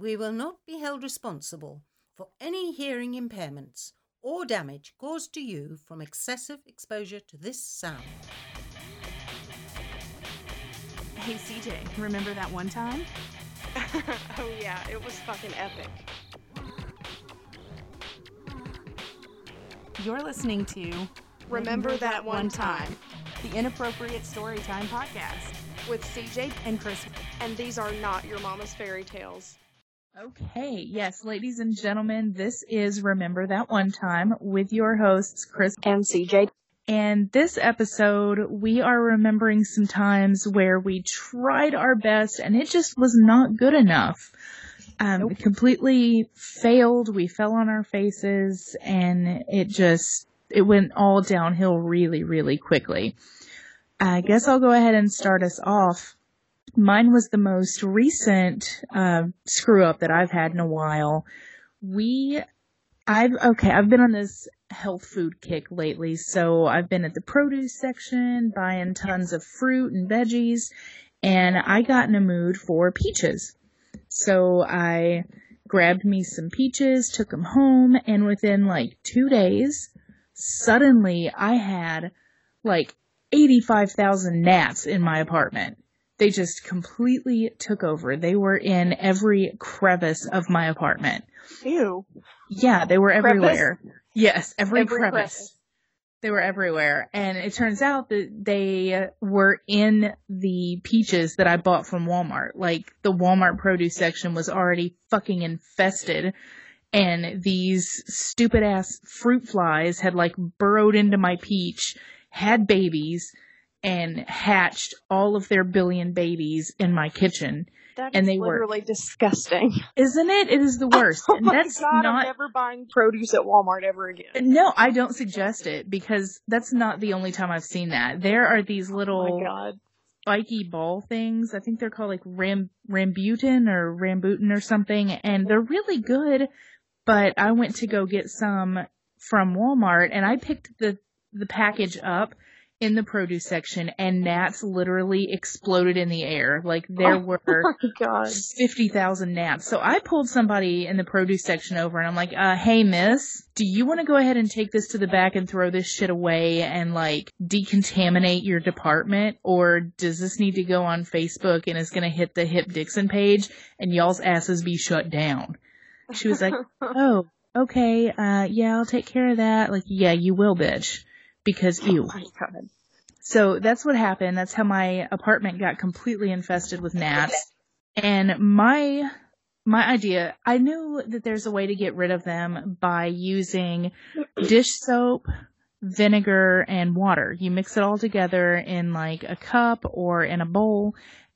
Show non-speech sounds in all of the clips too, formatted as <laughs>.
We will not be held responsible for any hearing impairments or damage caused to you from excessive exposure to this sound. Hey CJ, remember that one time? <laughs> oh yeah, it was fucking epic. You're listening to Remember That One Time, the Inappropriate Storytime podcast with CJ and Chris. and these are not your mama's fairy tales. Okay, yes, ladies and gentlemen, this is Remember That One Time with your hosts, Chris. And CJ. And this episode, we are remembering some times where we tried our best and it just was not good enough. Um, Nope. completely failed. We fell on our faces and it just, it went all downhill really, really quickly. I guess I'll go ahead and start us off. Mine was the most recent uh, screw up that I've had in a while. We, I've okay, I've been on this health food kick lately, so I've been at the produce section buying tons of fruit and veggies, and I got in a mood for peaches. So I grabbed me some peaches, took them home, and within like two days, suddenly I had like 85,000 gnats in my apartment. They just completely took over. They were in every crevice of my apartment. Ew. Yeah, they were Crevice? everywhere. Yes, every, Every crevice. crevice. They were everywhere. And it turns out that they were in the peaches that I bought from Walmart. Like, the Walmart produce section was already fucking infested. And these stupid ass fruit flies had like burrowed into my peach, had babies, and hatched all of their billion babies in my kitchen. That And is they were- literally disgusting. Isn't it? It is the <laughs> oh worst. oh and that's God, not I'm never buying produce at Walmart ever again. No, I don't suggest it because that's not the only time I've seen that. There are these Oh little my god. spiky ball things. I think they're called like ram rambutan or rambutan or something, and they're really good. But I went to go get some from Walmart, and I picked the the package up in the produce section, and gnats literally exploded in the air. Like there Oh were my 50,000 gnats. So I pulled somebody in the produce section over and I'm like, uh, hey miss, do you want to go ahead and take this to the back and throw this shit away and like decontaminate your department? Or does this need to go on Facebook and it's going to hit the Hip Dixon page and y'all's asses be shut down? She was like, <laughs> oh, okay, uh, yeah, I'll take care of that. Like, yeah, you will, bitch. Because Oh my god. So that's what happened. That's how my apartment got completely infested with gnats. And my my idea, I knew that there's a way to get rid of them by using dish soap, vinegar, and water. You mix it all together in like a cup or in a bowl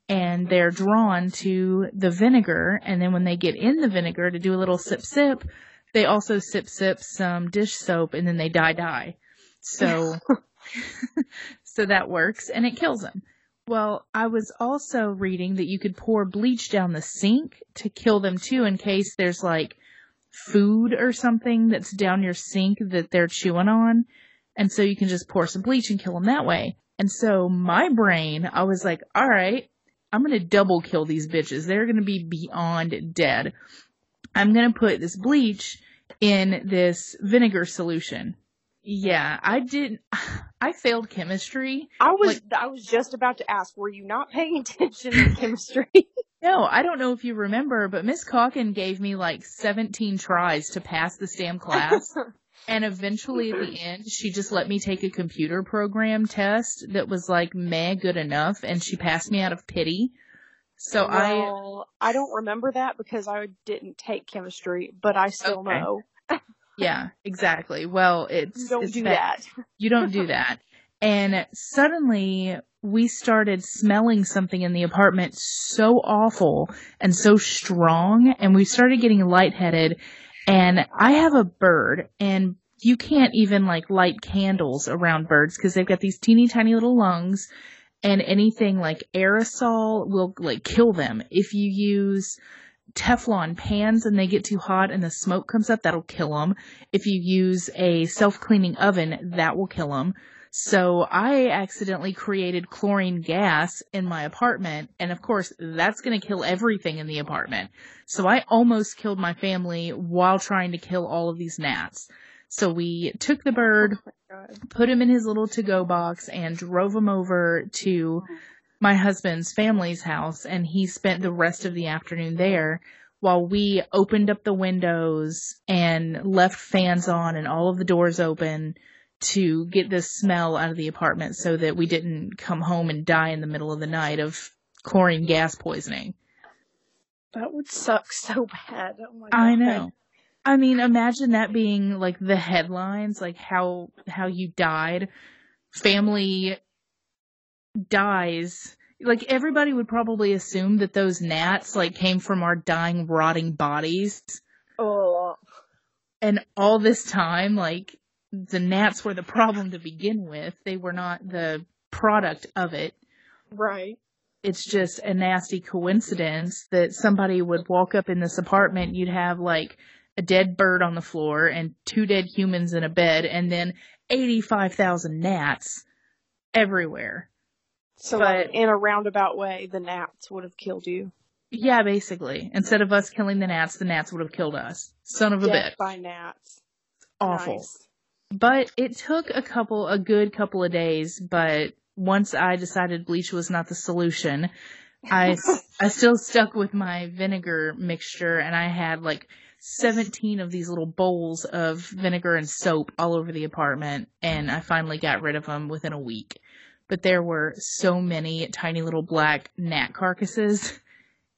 and they're drawn to the vinegar and then when they get in the vinegar to do a little sip sip, they also sip sip some dish soap and then they die die. So <laughs> so that works and it kills them. Well, I was also reading that you could pour bleach down the sink to kill them too in case there's like food or something that's down your sink that they're chewing on. And so you can just pour some bleach and kill them that way. And so my brain, I was like, all right, I'm going to double kill these bitches. They're going to be beyond dead. I'm going to put this bleach in this vinegar solution. Yeah, I didn't, <sighs> I failed chemistry. I was Like- I was just about to ask, were you not paying <laughs> attention in <laughs> chemistry? No, I don't know if you remember, but Miss Calkin gave me like 17 tries to pass this damn class. <laughs> and eventually at the end, she just let me take a computer program test that was like meh good enough and she passed me out of pity. So I, I don't remember that because I didn't take chemistry, but I still Okay. know. Yeah, exactly. Well, it's, You don't it's do bad. that. You don't do that. And suddenly we started smelling something in the apartment so awful and so strong and we started getting lightheaded and I have a bird and you can't even like light candles around birds because they've got these teeny tiny little lungs and anything like aerosol will like kill them. If you use Teflon pans and they get too hot and the smoke comes up, that'll kill them. If you use a self-cleaning oven, that will kill them. So I accidentally created chlorine gas in my apartment. And of course, that's going to kill everything in the apartment. So I almost killed my family while trying to kill all of these gnats. So we took the bird, Oh put him in his little to-go box and drove him over to my husband's family's house and he spent the rest of the afternoon there while we opened up the windows and left fans on and all of the doors open to get the smell out of the apartment so that we didn't come home and die in the middle of the night of chlorine gas poisoning. That would suck <laughs> so bad. Oh. I know. I mean, imagine that being like the headlines, like how how you died, family dies. Like everybody would probably assume that those gnats like came from our dying, rotting bodies, Oh, and all this time, like the gnats were the problem to begin with. They were not the product of it. right. it's just a nasty coincidence that somebody would walk up in this apartment, you'd have like a dead bird on the floor and two dead humans in a bed and then 85,000 gnats everywhere. So, But- like, in a roundabout way, the gnats would have killed you. Yeah, basically. Instead of us killing the gnats, the gnats would have killed us. Son of a Death bitch. by gnats. Awful. Nice. But it took a couple, a good couple of days, but once I decided bleach was not the solution, I, <laughs> I still stuck with my vinegar mixture and I had like 17 of these little bowls of vinegar and soap all over the apartment and I finally got rid of them within a week. But there were so many tiny little black gnat carcasses. <laughs>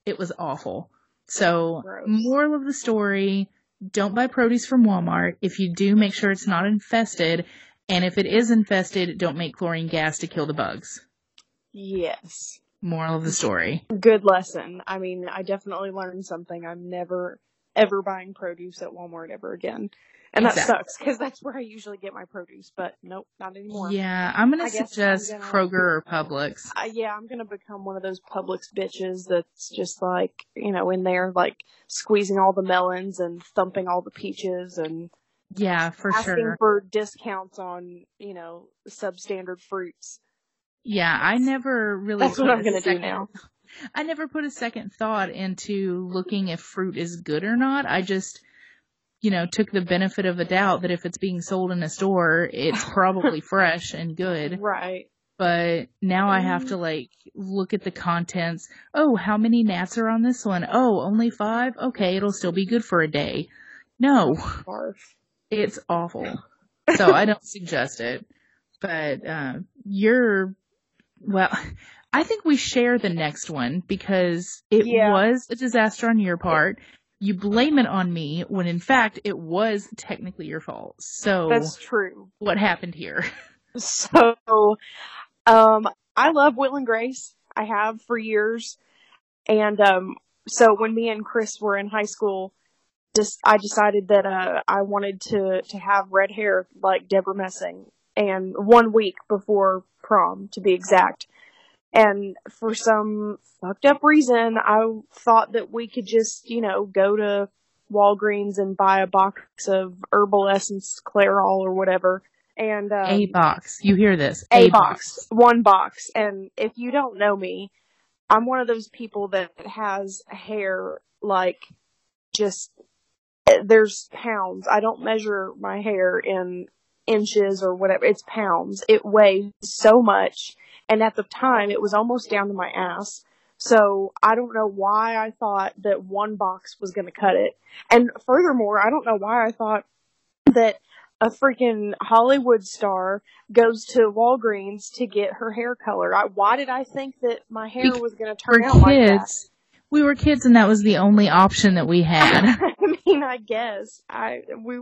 It was awful. So, Gross. moral of the story, don't buy produce from Walmart. If you do, make sure it's not infested. And if it is infested, don't make chlorine gas to kill the bugs. Yes. Moral of the story. Good lesson. I mean, I definitely learned something. I'm never, ever buying produce at Walmart ever again. And that Exactly. sucks because that's where I usually get my produce, but nope, not anymore. Yeah, I'm gonna suggest gonna- Kroger or Publix. Uh, yeah, I'm gonna become one of those Publix bitches that's just like, you know, in there like squeezing all the melons and thumping all the peaches and Yeah, for asking sure. for discounts on, you know, substandard fruits. Yeah, I never really. That's what I'm gonna do now. <laughs> I never put a second thought into looking if fruit is good or not. I just, you know, took the benefit of a doubt that if it's being sold in a store, it's <laughs> probably fresh and good. Right. But now I have to like look at the contents. Oh, how many gnats are on this one? Oh, only five? Okay, it'll still be good for a day. No, Barf. it's awful. <laughs> So I don't suggest it. But uh, you're, well, I think we share the next one because it Yeah. was a disaster on your part. You blame it on me when in fact it was technically your fault. So That's true. what happened here? <laughs> So, um, I love Will and Grace. I have for years. And, um, so when me and Chris were in high school, just, I decided that, uh, I wanted to, to have red hair like Debra Messing. And one week before prom, to be exact. And for some fucked up reason, I thought that we could just, you know, go to Walgreens and buy a box of herbal essence, Clairol or whatever. And, um, a box. You hear this? a box, one box. And if you don't know me, I'm one of those people that has hair like just there's pounds. I don't measure my hair in inches or whatever. It's pounds. It weighs so much. And at the time, it was almost down to my ass. So I don't know why I thought that one box was going to cut it. And furthermore, I don't know why I thought that a freaking Hollywood star goes to Walgreens to get her hair colored. I, why did I think that my hair was going to turn out like that? kids, we were kids and that was the only option that we had. <laughs> I mean, I guess I we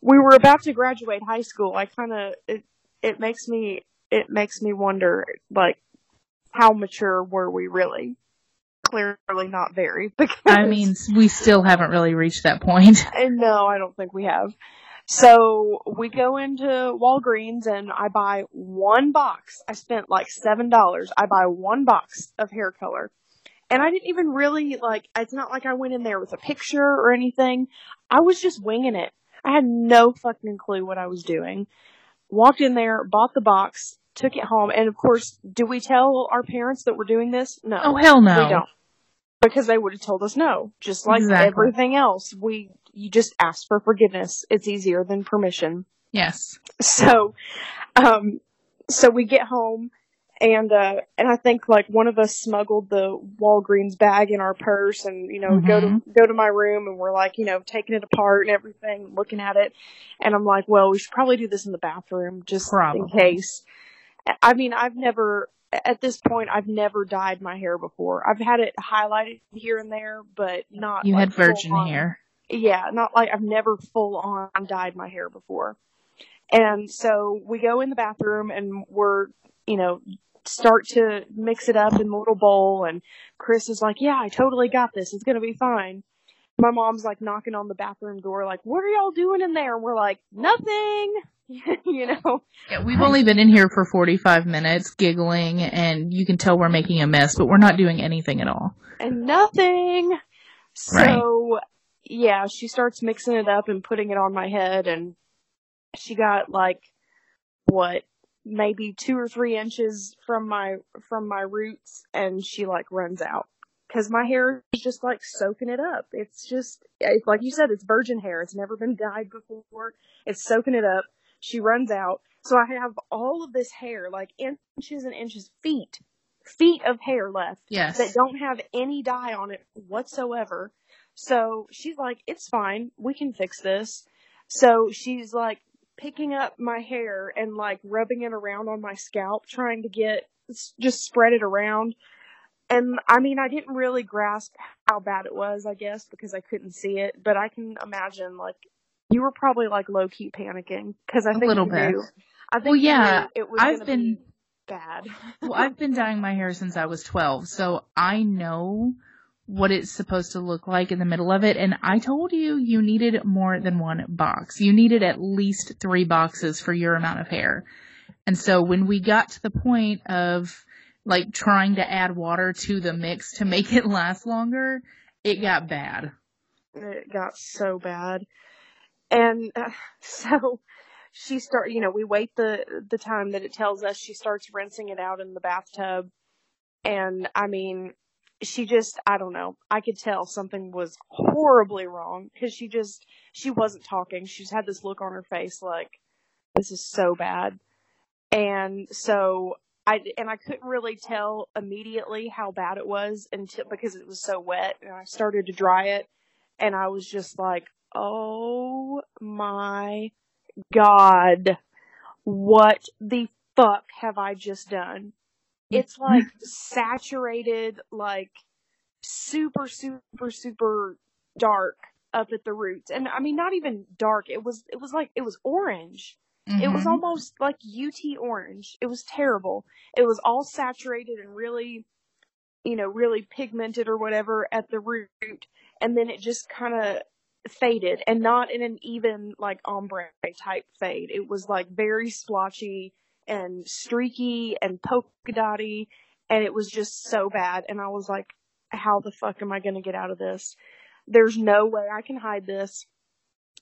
we were about to graduate high school. I kind of it it makes me it makes me wonder like how mature were we really? Clearly not very. <laughs> Because I mean, we still haven't really reached that point. <laughs> No, I don't think we have. So we go into Walgreens and I buy one box. I spent like seven dollars. I buy one box of hair color. And I didn't even really like it's not like I went in there with a picture or anything. I was just winging it. I had no fucking clue what I was doing. walked in there, bought the box, took it home, and of course, do we tell our parents that we're doing this? No. Oh hell no. We don't. Because they would have told us no. Just like Exactly. everything else. We you just ask for forgiveness. It's easier than permission. Yes. So um so we get home and uh and I think like one of us smuggled the Walgreens bag in our purse and you know go to go to my room and we're like, you know, taking it apart and everything, looking at it. And I'm like, well, we should probably do this in the bathroom just in case. I mean, I've never at this point I've never dyed my hair before. I've had it highlighted here and there, but not You like, had virgin on. hair. Yeah, not like I've never full on dyed my hair before. And so we go in the bathroom and we're, you know, start to mix it up in the little bowl and Chris is like, yeah, I totally got this. It's going to be fine. My mom's like knocking on the bathroom door like, what are y'all doing in there? And we're like, nothing, <laughs> you know. Yeah, we've only been in here for 45 minutes giggling and you can tell we're making a mess, but we're not doing anything at all. and nothing. So, Right. yeah, she starts mixing it up and putting it on my head, and she got like what, maybe two or three inches from my from my roots, and she like runs out because my hair is just like soaking it up. It's just it's like you said, it's virgin hair. It's never been dyed before. It's soaking it up. She runs out. So I have all of this hair, like inches and inches, feet, feet of hair left Yes. that don't have any dye on it whatsoever. So she's like, it's fine. We can fix this. So she's like picking up my hair and like rubbing it around on my scalp, trying to get, just spread it around. And I mean, I didn't really grasp how bad it was, I guess, because I couldn't see it, but I can imagine like, you were probably like low key panicking because I think a little you bit. knew. I think Well, yeah, it was I've been- be bad. well, I've been dyeing my hair since I was 12, so I know what it's supposed to look like in the middle of it. And I told you you needed more than one box. You needed at least three boxes for your amount of hair. And so when we got to the point of like trying to add water to the mix to make it <laughs> last longer, it got bad. it got so bad and uh, <laughs> so she start you know we wait the the time that it tells us she starts rinsing it out in the bathtub and i mean she just i don't know i could tell something was horribly wrong because she just she wasn't talking she just had this look on her face like this is so bad and so I and I couldn't really tell immediately how bad it was until because it was so wet and I started to dry it and I was just like, "Oh my god. What the fuck have I just done?" It's <laughs> like saturated like super super super dark up at the roots. And I mean not even dark. It was it was like it was orange. It was Mhm. almost like UT orange. It was terrible. It was all saturated and really, you know, really pigmented or whatever at the root. And then it just kind of faded and not in an even like ombre type fade. It was like very splotchy and streaky and polka dotty. And it was just so bad. And I was like, how the fuck am I going to get out of this? There's no way I can hide this.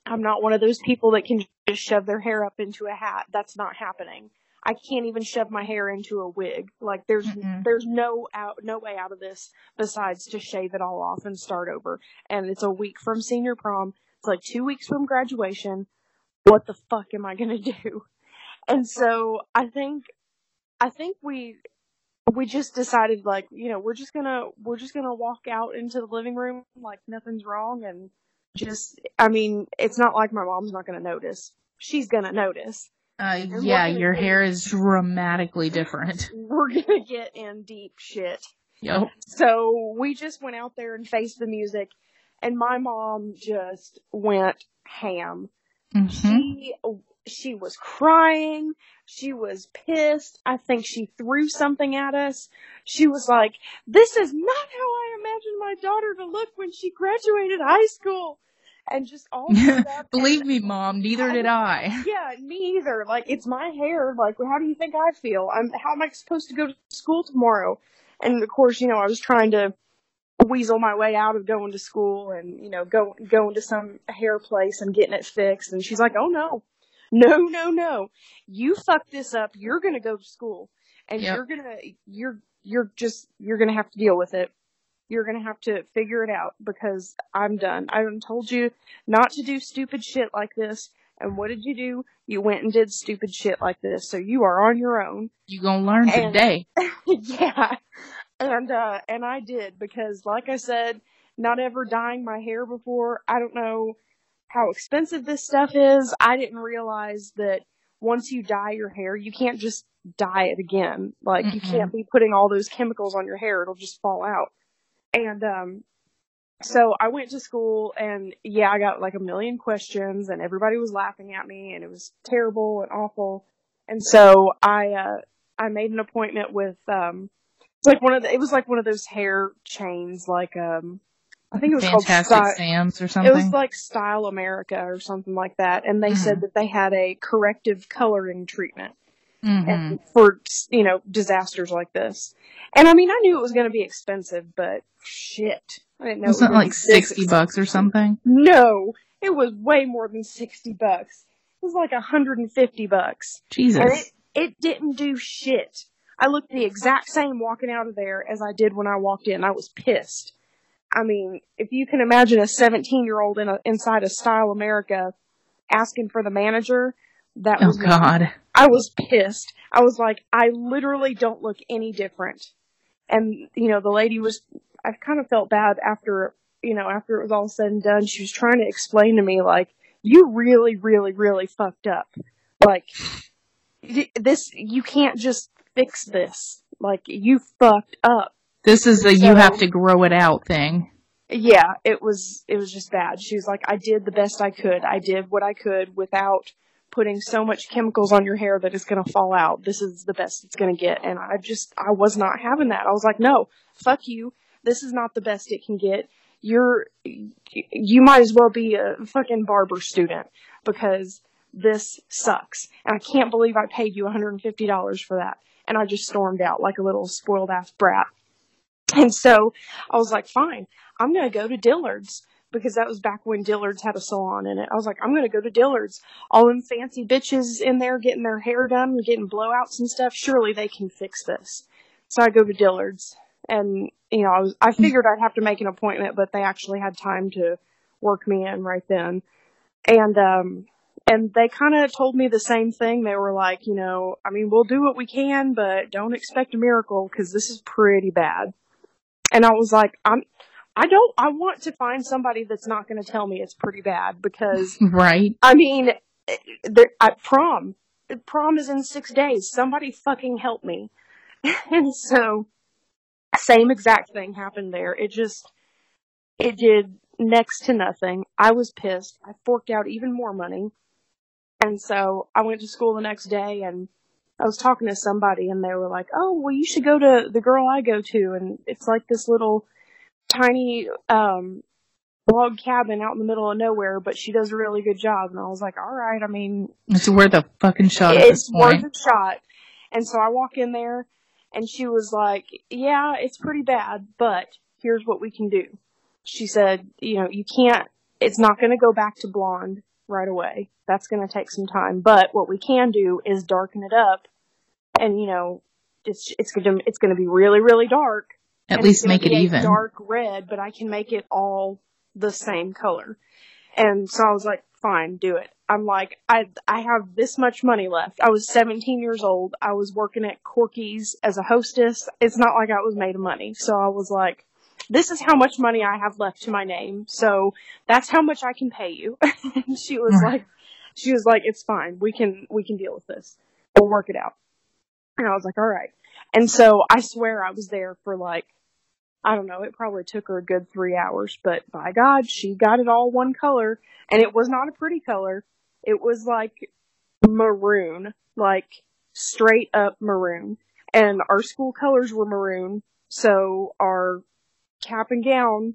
I'm not one of those people that can just shove their hair up into a hat. That's not happening. I can't even shove my hair into a wig. Like there's Mm-mm. there's no out no way out of this besides to shave it all off and start over. And it's a week from senior prom. It's like 2 weeks from graduation. What the fuck am I going <laughs> to do? And so I think I think we we just decided like, you know, we're just going to we're just to walk out into the living room like nothing's wrong and just I mean, it's not like my mom's not going to notice. She's going to notice. Uh, yeah, your get- hair is dramatically different. <laughs> We're going to get in deep shit. Yep. So we just went out there and faced the music and my mom just went ham. hmm She she was crying. She was pissed. I think she threw something at us. She was like, "This is not how I imagined my daughter to look when she graduated high school." And just all <laughs> Believe and- me, mom, neither did I. <laughs> yeah, me either. Like it's my hair. Like how do you think I feel? I'm how am I supposed to go to school tomorrow? And of course, you know, I was trying to weasel my way out of going to school and you know go going to some hair place and getting it fixed. And she's like, "Oh no, <laughs> no, no, no. You fuck this up. You're going to go to school and Yep. you're going to, you're, you're just, you're going to have to deal with it. You're going to have to figure it out because I'm done. I told you not to do stupid shit like this. And what did you do? You went and did stupid shit like this. So you are on your own. You gonna learn And- today. <laughs> yeah. And uh and I did because like I said, not ever dyeing my hair before. I don't know how expensive this stuff is. I didn't realize that once you dye your hair, you can't just dye it again. Like you Mm-mm. can't be putting all those chemicals on your hair. It'll just fall out. And um so I went to school and yeah, I got like a million questions and everybody was laughing at me and it was terrible and awful. And so I uh I made an appointment with um it's like one of the, it was like one of those hair chains like um I think it was Fantastic called Sty- Sam's or something. it was like Style America or something like that and they Mhm. said that they had a corrective coloring treatment hmm and for you know disasters like this. And I mean, I knew it was going to be expensive, but shit, I didn't know. it was Wasn't it gonna like sixty bucks or something? No, it was way more than sixty bucks. It was like a hundred and fifty bucks, Jesus. and it it didn't do shit. I looked the exact same walking out of there as I did when I walked in. I was pissed. I mean, if you can imagine a 17 year old in a, inside a Style America asking for the manager, that oh was me. God. I was pissed. I was like, I literally don't look any different. And, you know, the lady was, I kind of felt bad after, you know, after it was all said and done. She was trying to explain to me, like, you really, really, really fucked up. Like, this, you can't just fix this. Like, you fucked up. This is a you have to grow it out thing. Yeah, it was, it was just bad. She was like, I did the best I could. I did what I could without putting so much chemicals on your hair that it's going to fall out. This is the best it's going to get. And I just, I was not having that. I was like, no, fuck you. This is not the best it can get. You're, you might as well be a fucking barber student because this sucks. And I can't believe I paid you $150 for that. And I just stormed out like a little spoiled ass brat. And so I was like, fine, I'm going to go to Dillard's because that was back when Dillard's had a salon in it. I was like, I'm going to go to Dillard's. All them fancy bitches in there getting their hair done getting blowouts and stuff. Surely they can fix this. So I go to Dillard's and, you know, I was, I figured I'd have to make an appointment, but they actually had time to work me in right then. And, um, and they kind of told me the same thing. They were like, you know, I mean, we'll do what we can, but don't expect a miracle because this is pretty bad. And I was like, I'm, I don't, I want to find somebody that's not going to tell me it's pretty bad because, <laughs> Right? I mean, there, at prom, prom is in six days. Somebody fucking help me. <laughs> and so, same exact thing happened there. It just, it did next to nothing. I was pissed. I forked out even more money. And so I went to school the next day and I was talking to somebody and they were like, "Oh, well, you should go to the girl I go to, and it's like this little tiny um log cabin out in the middle of nowhere, but she does a really good job." And I was like, "All right, I mean, It's worth a fucking shot it's worth a shot." And so I walk in there, and she was like, "Yeah, it's pretty bad, but here's what we can do." She said, "You know, you can't. It's not going to go back to blonde." Right away. That's going to take some time. But what we can do is darken it up, and you know, it's it's going to it's going to be really really dark. At least make it even. Dark red, but I can make it all the same color. And so I was like, fine, do it. I'm like, I I have this much money left. I was 17 years old. I was working at Corky's as a hostess. It's not like I was made of money. So I was like, this is how much money I have left to my name. So that's how much I can pay you. <laughs> and she was mm-hmm. like, she was like, it's fine. We can, we can deal with this. We'll work it out. And I was like, all right. And so I swear I was there for like, I don't know, it probably took her a good three hours, but by God, she got it all one color. And it was not a pretty color. It was like maroon, like straight up maroon. And our school colors were maroon. So our cap and gown,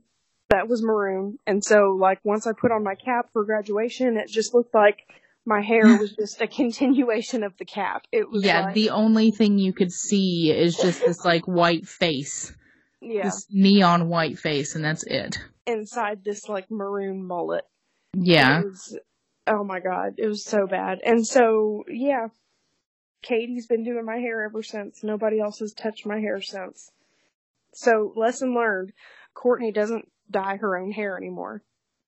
that was maroon. And so like once I put on my cap for graduation, it just looked like my hair <laughs> was just a continuation of the cap. It was Yeah, like, the only thing you could see is just this like white face. <laughs> yeah, This neon white face and that's it. inside this like maroon mullet. Yeah. Was, Oh my god, it was so bad. And so, yeah, Katie's been doing my hair ever since. Nobody else has touched my hair since. So, lesson learned. Courtney doesn't dye her own hair anymore.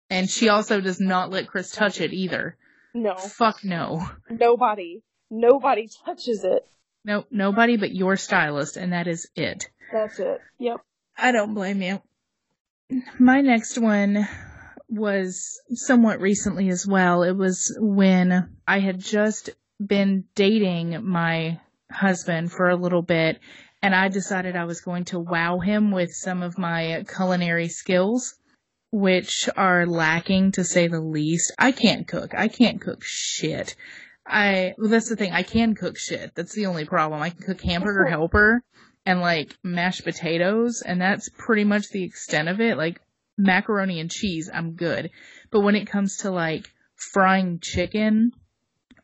And she also does not let Chris touch it either. No. Fuck no. Nobody. Nobody touches it. Nope, nobody but your stylist, and that is it. That's it. Yep. I don't blame you. My next one was somewhat recently as well. It was when I had just been dating my husband for a little bit and I decided I was going to wow him with some of my culinary skills, which are lacking to say the least. I can't cook. I can't cook shit. I, well, that's the thing. I can cook shit. That's the only problem. I can cook hamburger helper and like mashed potatoes, and that's pretty much the extent of it. Like macaroni and cheese, I'm good. But when it comes to like frying chicken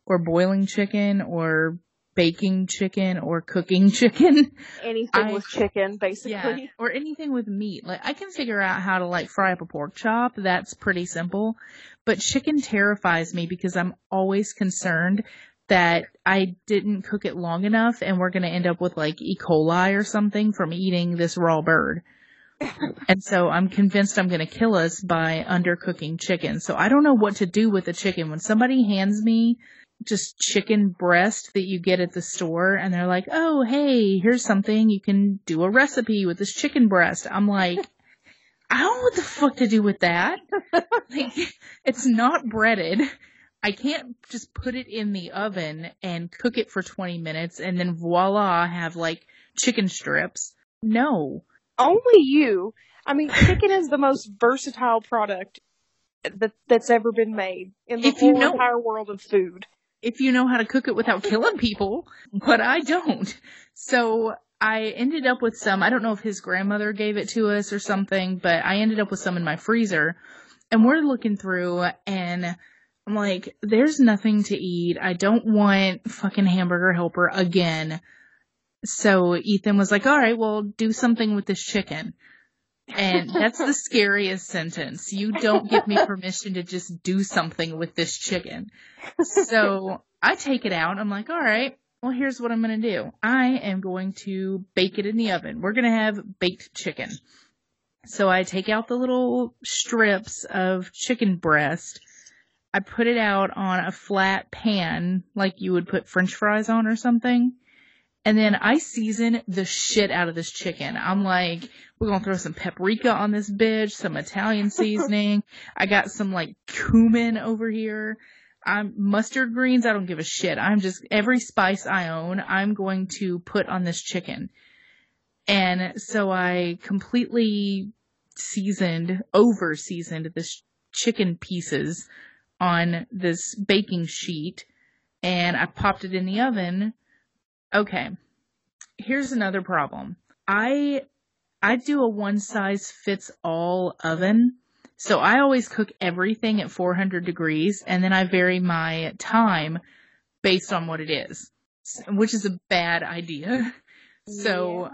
or boiling chicken or baking chicken or cooking <laughs> chicken, Anything I- with chicken, basically. yeah, or anything with meat. Like I can figure out how to like fry up a pork chop. That's pretty simple. But chicken terrifies me because I'm always concerned that I didn't cook it long enough and we're going to end up with like E. coli or something from eating this raw bird. <laughs> and so I'm convinced I'm going to kill us by undercooking chicken. So I don't know what to do with the chicken. When somebody hands me just chicken breast that you get at the store and they're like, "Oh, hey, here's something you can do a recipe with this chicken breast." I'm like, I don't know what the fuck to do with that. <laughs> like, it's not breaded. I can't just put it in the oven and cook it for 20 minutes and then voila, have like chicken strips. No. Only you. I mean, chicken is the most versatile product that that's ever been made in the If you know- entire world of food. If you know how to cook it without <laughs> killing people, but I don't. So I ended up with some, I don't know if his grandmother gave it to us or something, but I ended up with some in my freezer and we're looking through and I'm like, there's nothing to eat. I don't want fucking hamburger helper again. So Ethan was like, all right, well, do something with this chicken. And that's the scariest sentence. You don't give me permission to just do something with this chicken. So I take it out. I'm like, all right, well, here's what I'm going to do. I am going to bake it in the oven. We're going to have baked chicken. So I take out the little strips of chicken breast. I put it out on a flat pan like you would put french fries on or something. And then I season the shit out of this chicken. I'm like, we're gonna throw some paprika on this bitch, some Italian <laughs> seasoning. I got some like cumin over here. I'm mustard greens. I don't give a shit. I'm just every spice I own. I'm going to put on this chicken. And so I completely seasoned, over seasoned this chicken pieces on this baking sheet and I popped it in the oven. Okay. Here's another problem. I I do a one size fits all oven. So I always cook everything at 400 degrees and then I vary my time based on what it is, which is a bad idea. <laughs> So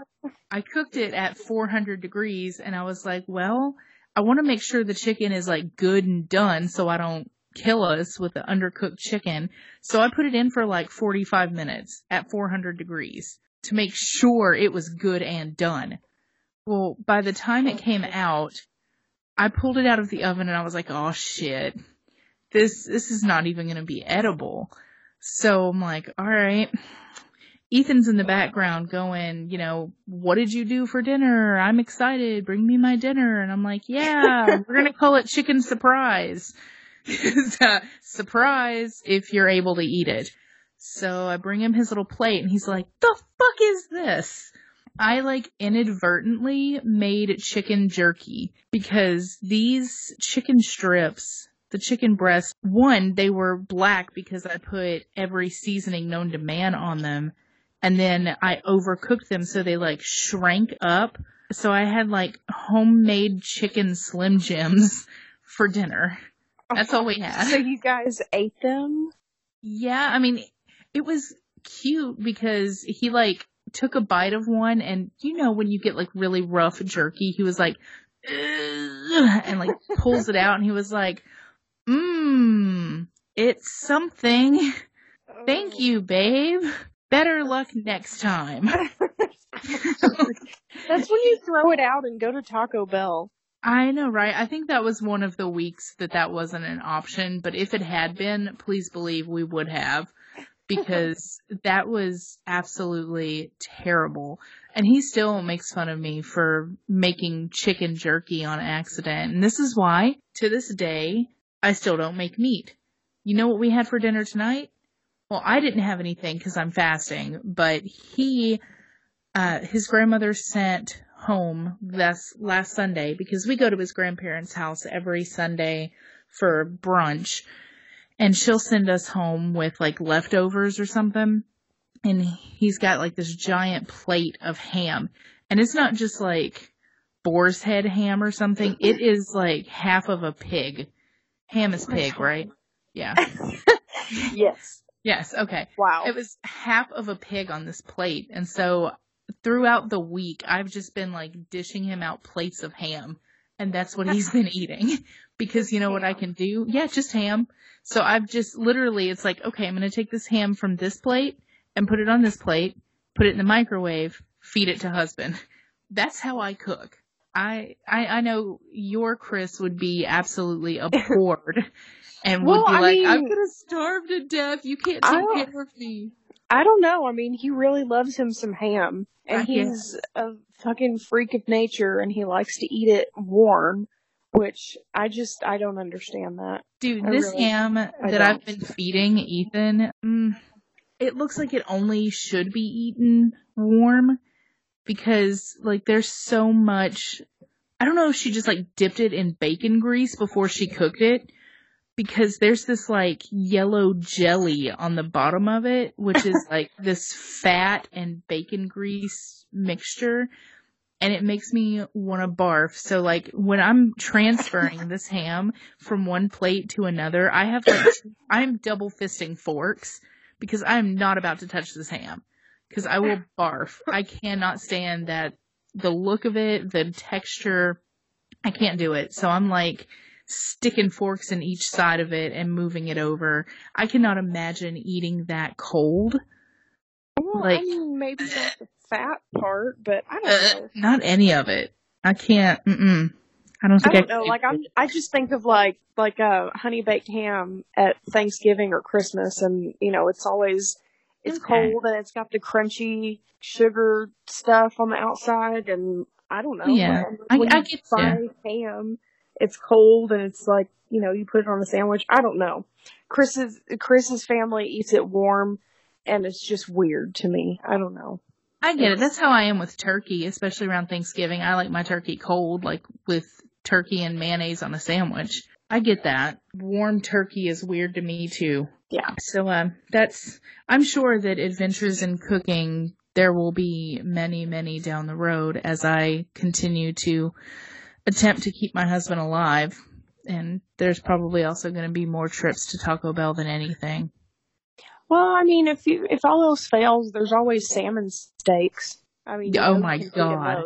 I cooked it at 400 degrees and I was like, well, I want to make sure the chicken is like good and done so I don't kill us with the undercooked chicken. So I put it in for like 45 minutes at 400 degrees to make sure it was good and done. Well, by the time it came out, I pulled it out of the oven and I was like, oh shit. This, this is not even going to be edible. So I'm like, all right. Ethan's in the background going, you know, what did you do for dinner? I'm excited. Bring me my dinner. And I'm like, yeah, we're going to call it chicken surprise. <laughs> Uh, surprise if you're able to eat it. So I bring him his little plate and he's like, the fuck is this? I like inadvertently made chicken jerky because these chicken strips, the chicken breast, one, they were black because I put every seasoning known to man on them. And then I overcooked them so they like shrank up. So I had like homemade chicken slim jims <laughs> for dinner. That's all we <laughs> had. So you guys ate them? Yeah, I mean, it was cute because he like took a bite of one and you know when you get like really rough jerky, he was like and like <laughs> pulls it out and he was like, "Mmm, It's something. Oh. Thank you, babe. Better luck next time. <laughs> That's when you throw it out and go to Taco Bell. I know, right? I think that was one of the weeks that that wasn't an option, but if it had been, please believe we would have <laughs> because that was absolutely terrible. And he still makes fun of me for making chicken jerky on accident. And this is why, to this day, I still don't make meat. You know what we had for dinner tonight? Well, I didn't have anything because I'm fasting, but he, uh, his grandmother sent home last, last Sunday because we go to his grandparents' house every Sunday for brunch and she'll send us home with like leftovers or something. And he's got like this giant plate of ham. And it's not just like boar's head ham or something. It is like half of a pig. Ham is pig, right? Yeah. <laughs> yes. Yes. Okay. Wow. It was half of a pig on this plate. And so throughout the week, I've just been like dishing him out plates of ham. And that's what he's been <laughs> eating. because you know what I can do? Yeah, just ham. So I've just literally, it's like, okay, I'm going to take this ham from this plate and put it on this plate, put it in the microwave, feed it to husband. That's how I cook. I, I, I know your Chris would be absolutely <laughs> abhorred and would Well, be I like, mean- I'm going to starve to death. You can't take care of me. I don't know. I mean, he really loves him some ham. And I he's a fucking freak of nature and he likes to eat it warm, which I just, I don't understand that. Dude, I this really- ham that don't. I've been feeding Ethan, mm, it looks like it only should be eaten warm because like there's so much I don't know if she just like dipped it in bacon grease before she cooked it because there's this like yellow jelly on the bottom of it which is <laughs> like this fat and bacon grease mixture and it makes me want to barf. So like when I'm transferring this ham from one plate to another, I have like I'm double fisting forks because I'm not about to touch this ham because I will barf. I cannot stand that the look of it, the texture. I can't do it. So I'm like sticking forks in each side of it and moving it over. I cannot imagine eating that cold. Well, Like- I mean, maybe not the fat part, but I don't Uh, know. not any of it. I can't. Mm-mm. I don't think I, don't know. Like I'm, I just think of like like a honey baked ham at Thanksgiving or Christmas, and you know it's always it's Okay. cold and it's got the crunchy sugar stuff on the outside, and I don't know. Yeah. I- I get buy ham, it's cold and it's like you know you put it on a sandwich. I don't know. Chris's Chris's family eats it warm, and it's just weird to me. I don't know. I get it. That's how I am with turkey, especially around Thanksgiving. I like my turkey cold, like with turkey and mayonnaise on a sandwich. I get that. Warm turkey is weird to me too. Yeah. So um that's I'm sure that adventures in cooking there will be many, many down the road as I continue to attempt to keep my husband alive. And there's probably also going to be more trips to Taco Bell than anything. Well, I mean, if you if all else fails, there's always salmon steaks. I mean, Oh my you can get God.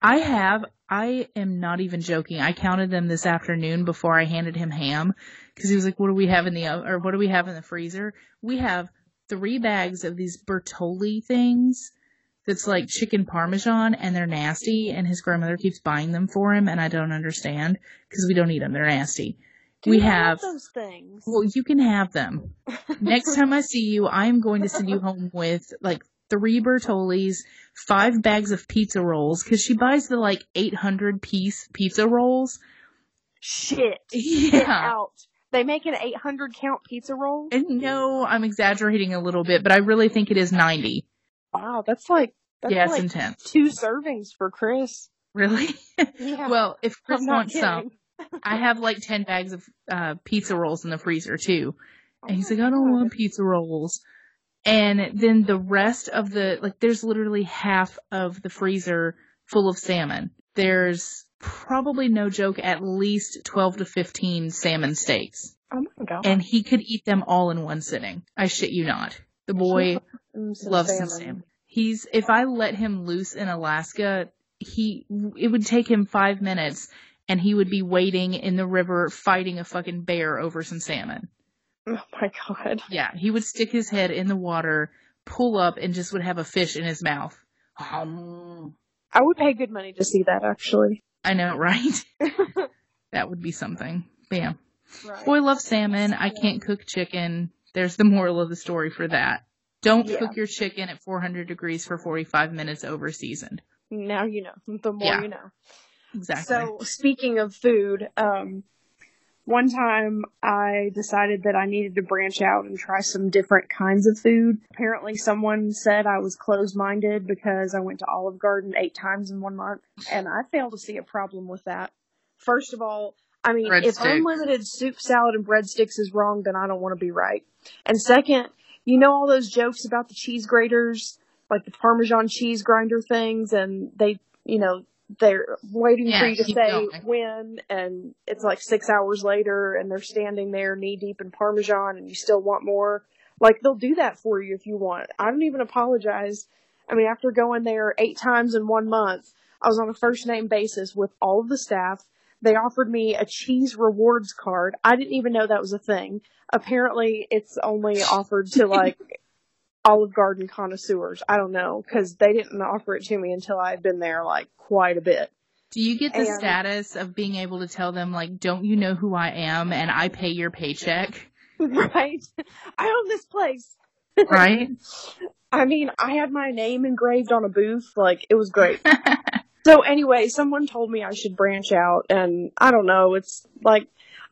I have, I am not even joking. I counted them this afternoon before I handed him ham because he was like, what do we have in the, or what do we have in the freezer? We have three bags of these Bertolli things that's like chicken parmesan and they're nasty and his grandmother keeps buying them for him and I don't understand because we don't eat them. They're nasty. Do we you have, those things. well, you can have them. <laughs> Next time I see you, I'm going to send you home with like three Bertollis, five bags of pizza rolls, because she buys the like 800 piece pizza rolls. Shit. <laughs> Get Yeah. out. They make an 800 count pizza roll. And no, I'm exaggerating a little bit, but I really think it is 90. Wow, that's like that's yeah, it's like intense. two servings for Chris. Really? Yeah. <laughs> well, if Chris wants kidding. some, I have like 10 bags of uh, pizza rolls in the freezer too. And he's Oh like, I don't God. want pizza rolls. And then the rest of the, like, there's literally half of the freezer full of salmon. There's probably no joke, at least 12 to 15 salmon steaks. Oh my god. And he could eat them all in one sitting. I shit you not. The boy <laughs> Mm, some loves some salmon. He's, if I let him loose in Alaska, he, it would take him five minutes and he would be waiting in the river fighting a fucking bear over some salmon. <laughs> Oh my god. Yeah, he would stick his head in the water, pull up, and just would have a fish in his mouth. Um, I would pay good money to see that actually. I know, <laughs> right? <laughs> that would be something. Bam. Right. Boy loves salmon. I can't cook chicken. There's the moral of the story for that. Don't Yeah. cook your chicken at 400 degrees for 45 minutes over seasoned. Now you know. <laughs> The more Yeah. you know. Exactly. So speaking of food, um, one time I decided that I needed to branch out and try some different kinds of food. Apparently someone said I was closed minded because I went to Olive Garden eight times in one month, and I fail to see a problem with that. First of all, I mean, if unlimited soup, salad, and breadsticks is wrong, then I don't want to be right. And second, you know all those jokes about the cheese graters, like the Parmesan cheese grinder things, and they, you know, they're waiting Yeah, for you to say going. when, and it's like six hours later, and they're standing there knee deep in Parmesan, and you still want more. Like they'll do that for you if you want. I don't even apologize. I mean, after going there eight times in one month, I was on a first name basis with all of the staff. They offered me a cheese rewards card. I didn't even know that was a thing. Apparently, it's only offered to <laughs> like Olive Garden connoisseurs. I don't know because they didn't offer it to me until I had been there like quite a bit. Do you get the and- status of being able to tell them, like, don't you know who I am and I pay your paycheck? <laughs> right? I own this place. Right? <laughs> I mean, I had my name engraved on a booth. Like it was great. So anyway, someone told me I should branch out and I don't know, it's like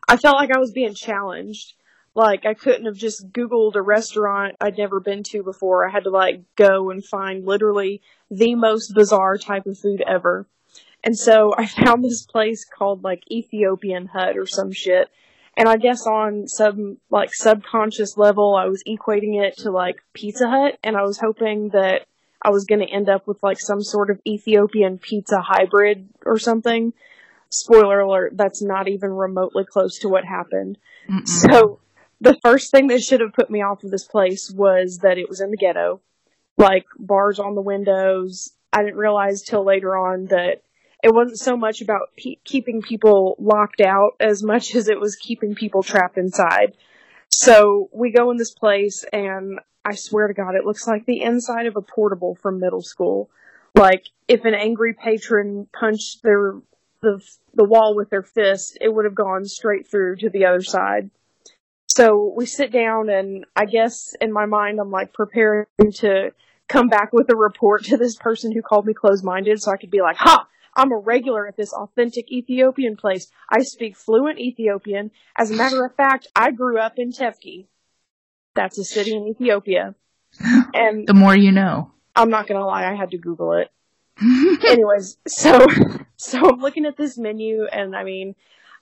I felt like I was being challenged. Like I couldn't have just googled a restaurant I'd never been to before. I had to like go and find literally the most bizarre type of food ever. And so I <laughs> found this place called like Ethiopian Hut or some shit. And I guess on some like subconscious level I was equating it to like Pizza Hut and I was hoping that I was going to end up with like some sort of Ethiopian pizza hybrid or something. Spoiler alert, that's not even remotely close to what happened. Mm-mm. So the first thing that should have put me off of this place was that it was in the ghetto. Like bars on the windows. I didn't realize till later on that it wasn't so much about pe- keeping people locked out as much as it was keeping people trapped inside. So we go in this place and I swear to God, it looks like the inside of a portable from middle school. Like if an angry patron punched their the the wall with their fist, it would have gone straight through to the other side. So we sit down and I guess in my mind I'm like preparing to come back with a report to this person who called me closed minded so I could be like, ha, I'm a regular at this authentic Ethiopian place. I speak fluent Ethiopian. As a matter of fact, I grew up in Tefki. That's a city in Ethiopia. <gasps> And The more you know. I'm not gonna lie, I had to Google it. <laughs> Anyways, so so I'm looking at this menu and I mean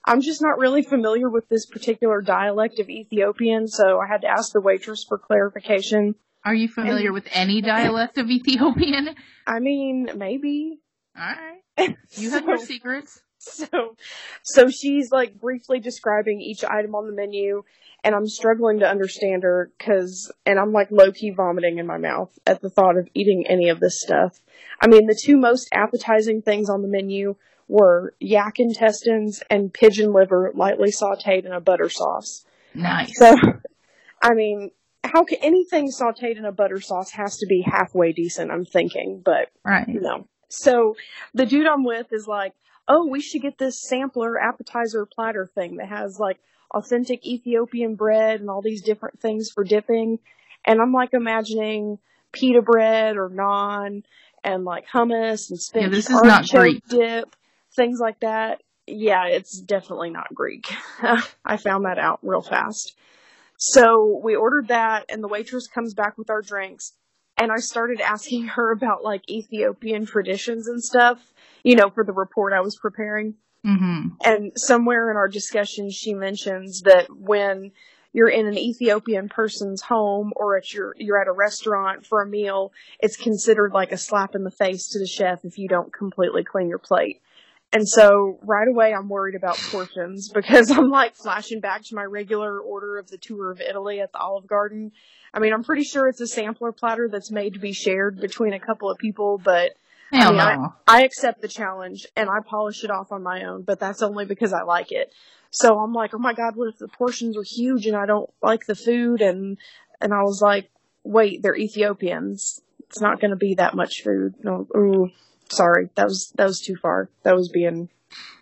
I'm just not really familiar with this particular dialect of Ethiopian, so I had to ask the waitress for clarification. Are you familiar with any dialect of Ethiopian? I mean, maybe. Alright. <laughs> You have your So- secrets. so so she's like briefly describing each item on the menu and I'm struggling to understand her cuz and I'm like low key vomiting in my mouth at the thought of eating any of this stuff. I mean, the two most appetizing things on the menu were yak intestines and pigeon liver lightly sautéed in a butter sauce. Nice. So I mean, how can anything sautéed in a butter sauce has to be halfway decent, I'm thinking, but right. no. So the dude I'm with is like, oh, we should get this sampler appetizer platter thing that has like authentic Ethiopian bread and all these different things for dipping. And I'm like imagining pita bread or naan and like hummus and spinach this is not Greek. dip, things like that. Yeah, it's definitely not Greek. <laughs> I found that out real fast. So we ordered that and the waitress comes back with our drinks and I started asking <laughs> her about like Ethiopian traditions and stuff, you know, for the report I was preparing. Mm-hmm. And somewhere in our discussion, she mentions that when you're in an Ethiopian person's home or at your you're at a restaurant for a meal, it's considered like a slap in the face to the chef if you don't completely clean your plate. And so right away I'm worried about portions <laughs> because I'm like flashing back to my regular order of the tour of Italy at the Olive Garden. I mean, I'm pretty sure it's a sampler platter that's made to be shared between a couple of people, but Hell mean, no. I accept the challenge and I polish it off on my own, but that's only because I like it. So I'm like, oh my god, what if the portions are huge and I don't like the food? And and I was like, wait, they're Ethiopians. It's not going to be that much food. No, ooh, sorry, that was that was too far. That was being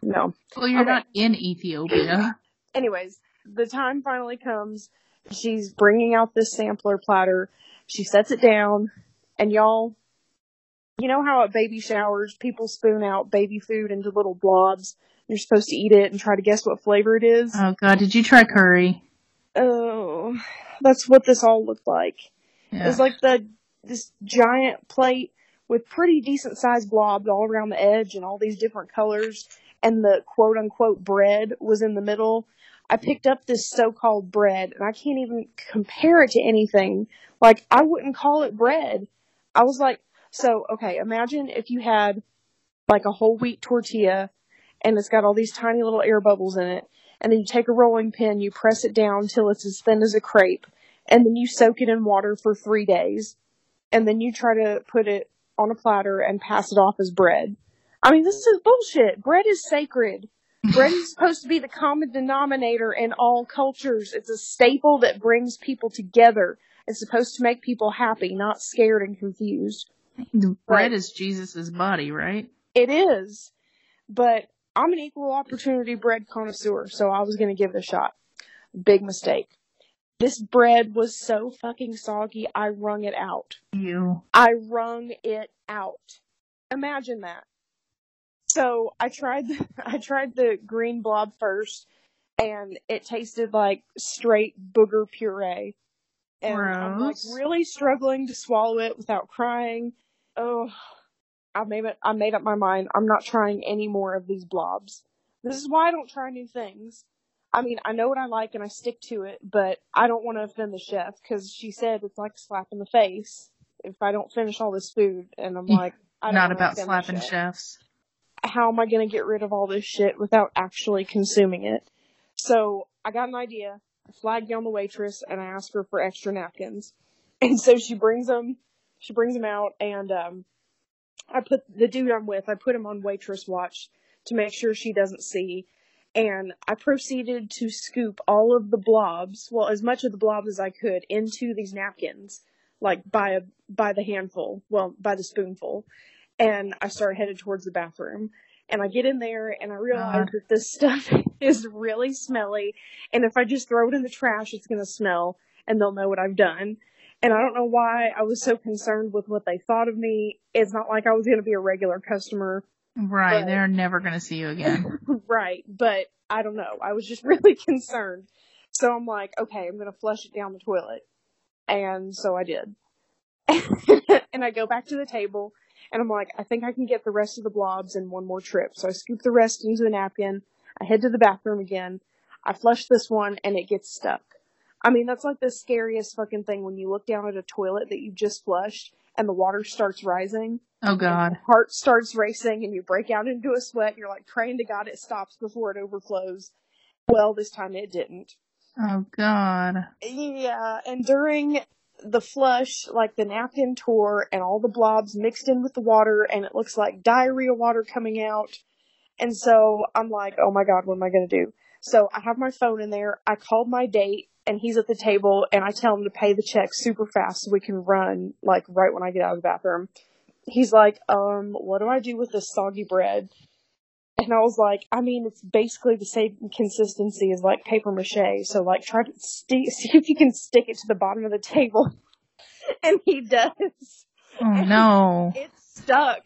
no. well, you're okay. not in Ethiopia. Anyways, the time finally comes. She's bringing out this sampler platter. She sets it down, and y'all, you know how at baby showers people spoon out baby food into little blobs. You're supposed to eat it and try to guess what flavor it is. Oh god, did you try curry? Oh, that's what this all looked like. It Yeah. was like the this giant plate with pretty decent sized blobs all around the edge and all these different colors, and the quote unquote bread was in the middle. I picked up this so called bread, and I can't even compare it to anything. Like I wouldn't call it bread. I was like, so okay, imagine if you had like a whole wheat tortilla, and it's got all these tiny little air bubbles in it, and then you take a rolling pin, you press it down till it's as thin as a crepe, and then you soak it in water for three days, and then you try to put it on a platter and pass it off as bread. I mean, this is bullshit. Bread is sacred. Bread is supposed to be the common denominator in all cultures. It's a staple that brings people together. It's supposed to make people happy, not scared and confused. The bread Right. is Jesus' body, right? It is, but I'm an equal opportunity bread connoisseur, so I was gonna give it a shot. Big mistake. This bread was so fucking soggy, I wrung it out. You. I wrung it out. Imagine that. So I tried the, <laughs> I tried the green blob first, and it tasted like straight booger puree. And I'm like really struggling to swallow it without crying. Oh, I made it. I made up my mind. I'm not trying any more of these blobs. This is why I don't try new things. I mean, I know what I like and I stick to it, but I don't want to offend the chef because she said it's like a slap in the face if I don't finish all this food. And I'm <laughs> like, I don't Not about slapping chef. chefs. How am I going to get rid of all this shit without actually consuming it? So I got an idea. I flagged down the waitress and I asked her for extra napkins. <laughs> And so she brings them, she brings them out and, um, I put the dude I'm with, I put him on waitress watch to make sure she doesn't see. And I proceeded to scoop all of the blobs, well, as much of the blobs as I could into these napkins, like by a, by the handful, well, by the spoonful. And I start headed towards the bathroom. And I get in there and I realize God. that this stuff <laughs> is really smelly. And if I just throw it in the trash, it's gonna smell and they'll know what I've done. And I don't know why I was so concerned with what they thought of me. It's not like I was gonna be a regular customer. Right. But- They're never going to see you again. <laughs> right. But I don't know. I was just <laughs> really concerned. So I'm like, okay, I'm gonna flush it down the toilet. And so I did. and I go back to the table and I'm like, I think I can get the rest of the blobs in one more trip. So I scoop the rest into the napkin. I head to the bathroom again. I flush this one and it gets stuck. I mean, that's like the scariest fucking thing when you look down at a toilet that you've just flushed and the water starts rising. Oh god. Heart starts racing and you break out into a sweat. You're like praying to God it stops before it overflows. Well, this time it didn't. Oh god. Yeah, and during the flush, like the napkin tore and all the blobs mixed in with the water and it looks like diarrhea water coming out. And so I'm like, oh my god, what am I gonna do? So I have my phone in there. I called my date and he's at the table and I tell him to pay the check super fast so we can run like right when I get out of the bathroom. He's like, um, what do I do with this soggy bread? And I was like, I mean, it's basically the same consistency as like paper mache. So like, try to sti see if you can stick it to the bottom of the table. <laughs> and he does. Oh no. It stuck.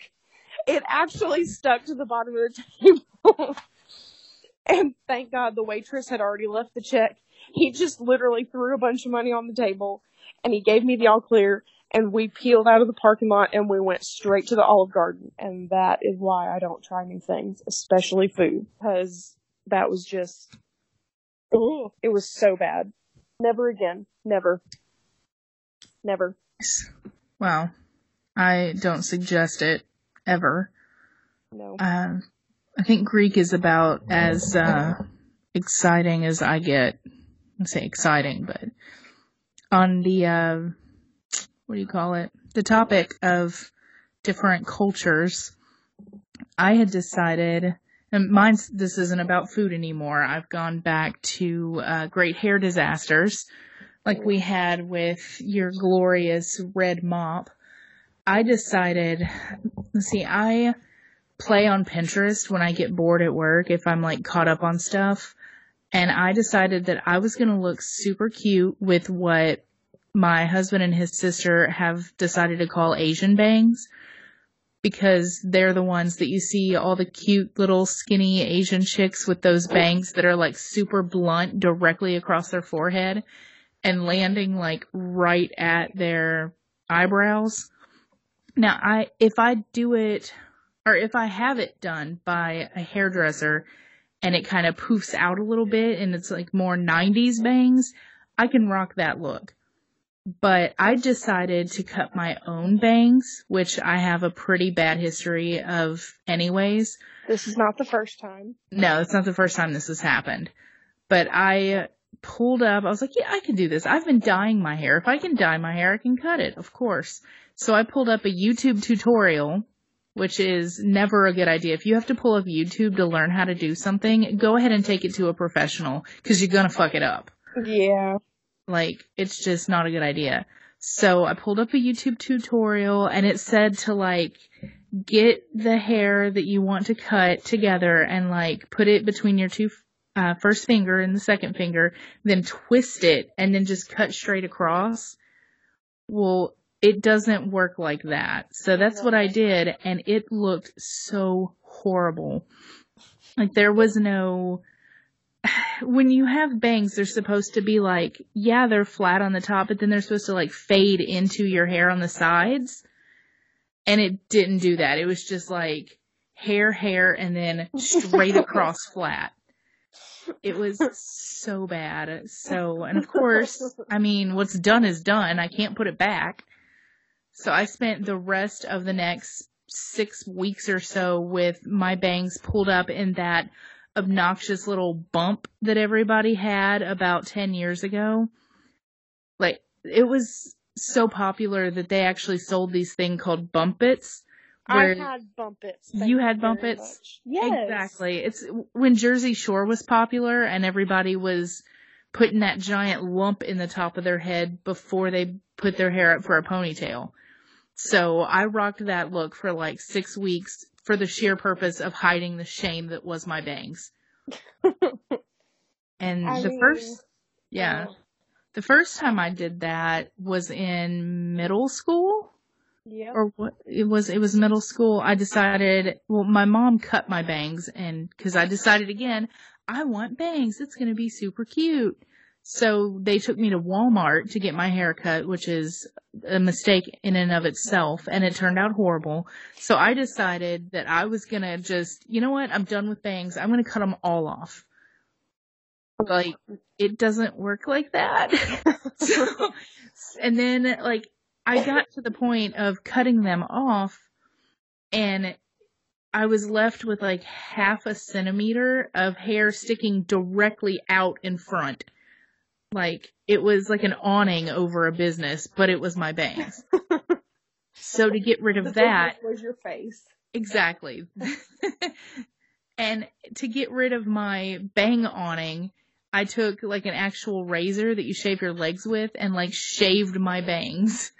It actually stuck to the bottom of the table. <laughs> and thank God the waitress had already left the check. He just literally threw a bunch of money on the table and he gave me the all clear and we peeled out of the parking lot and we went straight to the Olive Garden. And that is why I don't try new things, especially food, because that was just, oh, it was so bad. Never again. Never. Never. Well, I don't suggest it ever. No. Um, I think Greek is about as uh, exciting as I get. I say exciting, but on the uh, what do you call it? The topic of different cultures, I had decided, and mine's, this isn't about food anymore. I've gone back to uh, great hair disasters like we had with your glorious red mop. I decided, see, I play on Pinterest when I get bored at work if I'm like caught up on stuff. And I decided that I was going to look super cute with what my husband and his sister have decided to call Asian bangs because they're the ones that you see all the cute little skinny Asian chicks with those bangs that are like super blunt directly across their forehead and landing like right at their eyebrows. Now I, if I do it, or if I have it done by a hairdresser and it kind of poofs out a little bit and it's like more 90s bangs, I can rock that look. But I decided to cut my own bangs, which I have a pretty bad history of anyways. This is not the first time. No, it's not the first time this has happened. But I pulled up, I was like, yeah, I can do this. I've been dyeing my hair. If I can dye my hair, I can cut it, of course. So I pulled up a YouTube tutorial which is never a good idea. If you have to pull up YouTube to learn how to do something, go ahead and take it to a professional because you're gonna fuck it up. Yeah. Like, it's just not a good idea. So I pulled up a YouTube tutorial and it said to like, get the hair that you want to cut together and like put it between your two uh, first finger and the second finger, then twist it and then just cut straight across. Well, it doesn't work like that. So that's what I did and it looked so horrible. Like there was no when you have bangs, they're supposed to be like, yeah, they're flat on the top, but then they're supposed to like fade into your hair on the sides. And it didn't do that. It was just like hair, hair, and then straight <laughs> across flat. It was so bad. So, and of course, I mean, what's done is done. I can't put it back. So I spent the rest of the next six weeks or so with my bangs pulled up in that obnoxious little bump that everybody had about 10 years ago. Like, it was so popular that they actually sold these thing called bumpits. I had bumpits. You had bumpits? Yes. Exactly. It's when Jersey Shore was popular and everybody was putting that giant lump in the top of their head before they put their hair up for a ponytail. So I rocked that look for like six weeks for the sheer purpose of hiding the shame that was my bangs. <laughs> and I the mean, first, yeah, uh, the first time I did that was in middle school Yeah. or what it was it was middle school i decided well my mom cut my bangs and because i decided again i want bangs it's going to be super cute so they took me to walmart to get my hair cut which is a mistake in and of itself and it turned out horrible. So i decided that i was to just you know what? I'm done with bangs. I'm to cut them all off. Like it doesn't work like that. <laughs> So, and then like I got to the point of cutting them off and I was left with like half a centimeter of hair sticking directly out in front. Like it was like an awning over a business, but it was my bangs. <laughs> so to get rid of that, was your face. Exactly. <laughs> and to get rid of my bang awning, I took like an actual razor that you shave your legs with and like shaved my bangs.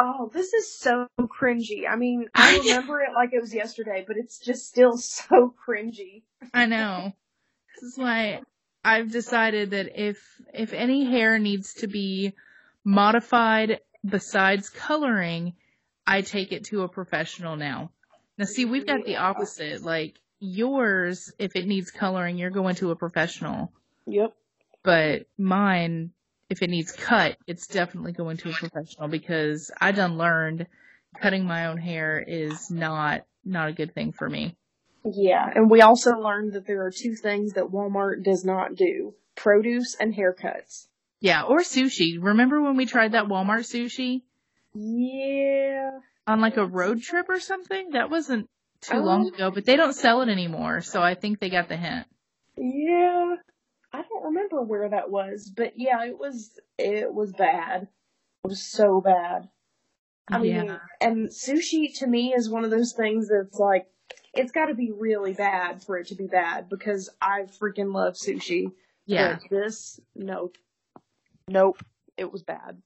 Oh, this is so cringy. I mean, <laughs> I remember it like it was yesterday, but it's just still so cringy. I know. This is why I've decided that if if any hair needs to be modified besides coloring, I take it to a professional now. Now see, we've got the opposite. Like yours, if it needs coloring, you're going to a professional. Yep. but mine, if it needs cut, it's definitely going to a professional because I done learned cutting my own hair is not not a good thing for me. Yeah, and we also learned that there are two things that Walmart does not do: produce and haircuts. Yeah, or sushi. Remember when we tried that Walmart sushi Yeah. on like a road trip or something? That wasn't too long Oh. ago, but they don't sell it anymore, so I think they got the hint. Yeah. I don't remember where that was, but yeah, it was it was bad. It was so bad. I mean, Yeah. and sushi to me is one of those things that's like, it's got to be really bad for it to be bad because I freaking love sushi. Yeah. But this, nope, nope, it was bad,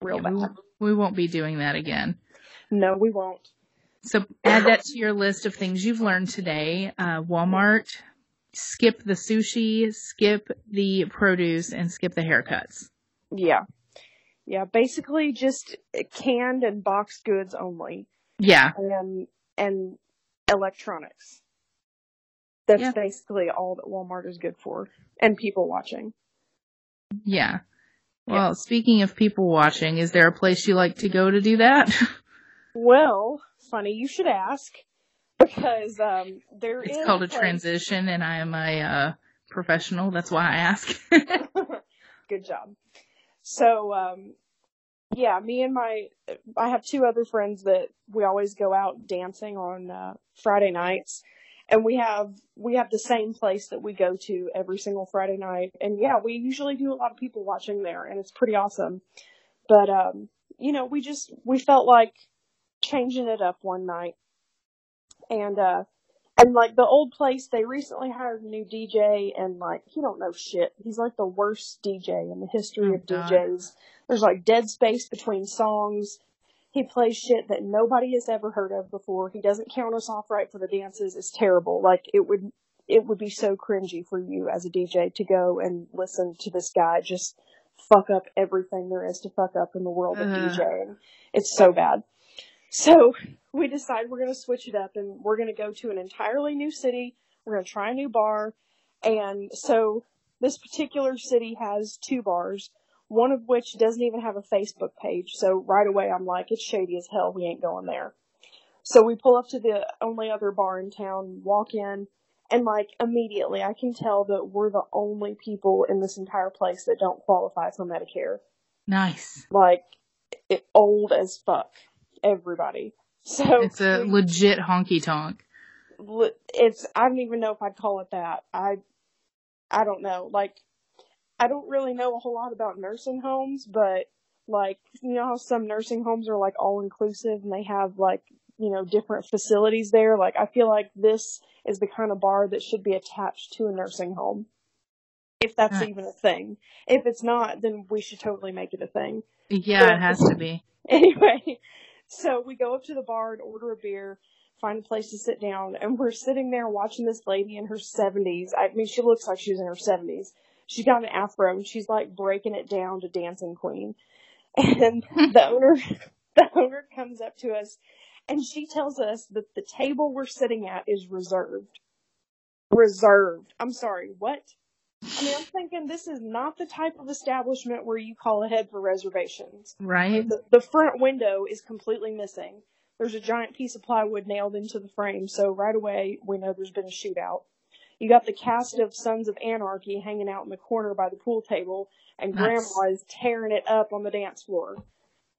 real Yeah, we, bad. we won't be doing that again. No, we won't. So add that to your list of things you've learned today. Uh, Walmart, skip the sushi, skip the produce, and skip the haircuts. Yeah, yeah, basically just canned and boxed goods only, Yeah. and and electronics. That's Yeah. basically all that Walmart is good for, and people watching. Yeah. Well, speaking of people watching, is there a place you like to go to do that? <laughs> Well, funny you should ask, because um, there is it's called a place- transition, and I am a uh, professional. That's why I ask. <laughs> Good job. So, um, yeah, me and my, I have two other friends that we always go out dancing on uh, Friday nights, and we have we have the same place that we go to every single Friday night, and yeah, we usually do a lot of people watching there, and it's pretty awesome. But um, you know, we just we felt like changing it up one night, and uh, and like the old place, they recently hired a new DJ, and like he don't know shit. He's like the worst DJ in the history Oh, of God. DJs. There's like dead space between songs. He plays shit that nobody has ever heard of before. He doesn't count us off right for the dances. It's terrible. Like it would, it would be so cringy for you as a DJ to go and listen to this guy just fuck up everything there is to fuck up in the world of mm-hmm. Ugh. DJing. It's so bad. So we decide we're going to switch it up and we're going to go to an entirely new city. We're going to try a new bar. And so this particular city has two bars, one of which doesn't even have a Facebook page. So right away I'm like, it's shady as hell. We ain't going there. So we pull up to the only other bar in town, walk in, and like immediately I can tell that we're the only people in this entire place that don't qualify for Medicare. nice. Like, it, old as fuck. Everybody. So It's a we- legit honky tonk. it's I don't even know if I'd call it that. I I don't know. Like I don't really know a whole lot about nursing homes, but like you know how some nursing homes are like all inclusive and they have like you know different facilities there. Like I feel like this is the kind of bar that should be attached to a nursing home. If that's even a thing. If it's not, then we should totally make it a thing. Yeah, it has to be. <laughs> Anyway, so we go up to the bar and order a beer, find a place to sit down, and we're sitting there watching this lady in her 70s. I mean, she looks like she's in her 70s. She's got an afro and she's like breaking it down to Dancing Queen. And the owner, <laughs> the owner comes up to us and she tells us that the table we're sitting at is reserved. Reserved. I'm sorry, what? I mean, I'm thinking this is not the type of establishment where you call ahead for reservations. Right? The, the front window is completely missing. There's a giant piece of plywood nailed into the frame, so right away we know there's been a shootout. You got the cast of Sons of Anarchy hanging out in the corner by the pool table, and Nice. Grandma is tearing it up on the dance floor.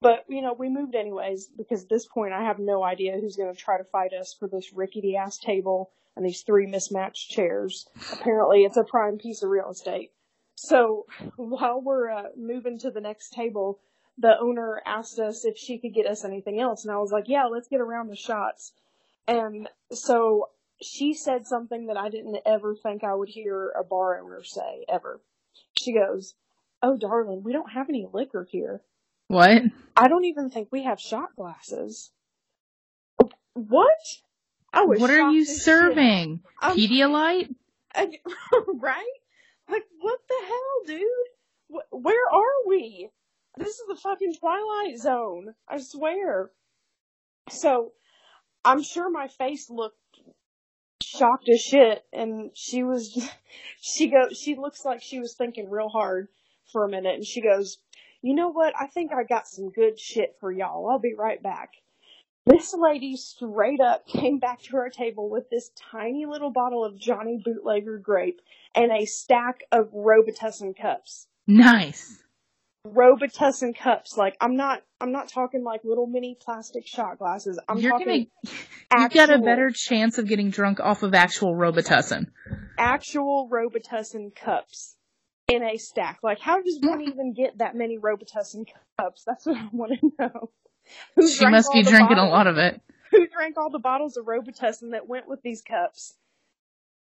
But, you know, we moved anyways, because at this point I have no idea who's going to try to fight us for this rickety ass table and these three mismatched chairs. Apparently it's a prime piece of real estate. So while we're uh, moving to the next table, the owner asked us if she could get us anything else, and I was like, "Yeah, let's get around the shots." And so she said something that I didn't ever think I would hear a bar owner say ever. She goes, "Oh, darling, we don't have any liquor here. What? I don't even think we have shot glasses." What? I was. What are you shit. serving? I'm- Pedialyte? <laughs> I- <laughs> right? Like, what the hell, dude? Wh- where are we? This is the fucking Twilight Zone. I swear. So, I'm sure my face looked shocked as shit, and she was, <laughs> she go, she looks like she was thinking real hard for a minute, and she goes, you know what? I think I got some good shit for y'all. I'll be right back. This lady straight up <laughs> came back to our table with this tiny little bottle of Johnny Bootlegger grape and a stack of Robitussin cups. Nice. Robitussin cups. Like I'm not I'm not talking like little mini plastic shot glasses. I'm You're talking gonna, you got a better chance of getting drunk off of actual Robitussin. actual Robitussin cups in a stack. Like how does one even get that many Robitussin cups? That's what I want to know. Who She must be drinking a lot of it. Who drank all the bottles of Robitussin that went with these cups?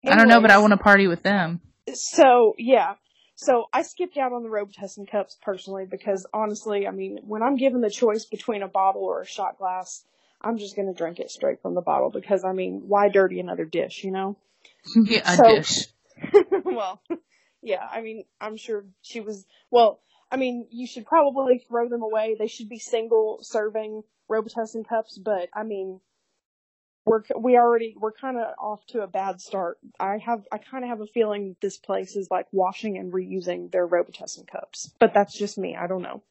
I don't know, but I want to party with them. So yeah, so I skipped out on the Robitussin cups personally because honestly, I mean, when I'm given the choice between a bottle or a shot glass, I'm just gonna drink it straight from the bottle because I mean, why dirty another dish, you know? <laughs> Yeah, a So- dish. <laughs> well, <laughs> yeah, I mean, I'm sure she was, well, I mean, you should probably throw them away. They should be single serving Robitussin cups, but I mean, we're, we already, we're kind of off to a bad start. I have, I kind of have a feeling this place is like washing and reusing their Robitussin cups, but that's just me. I don't know.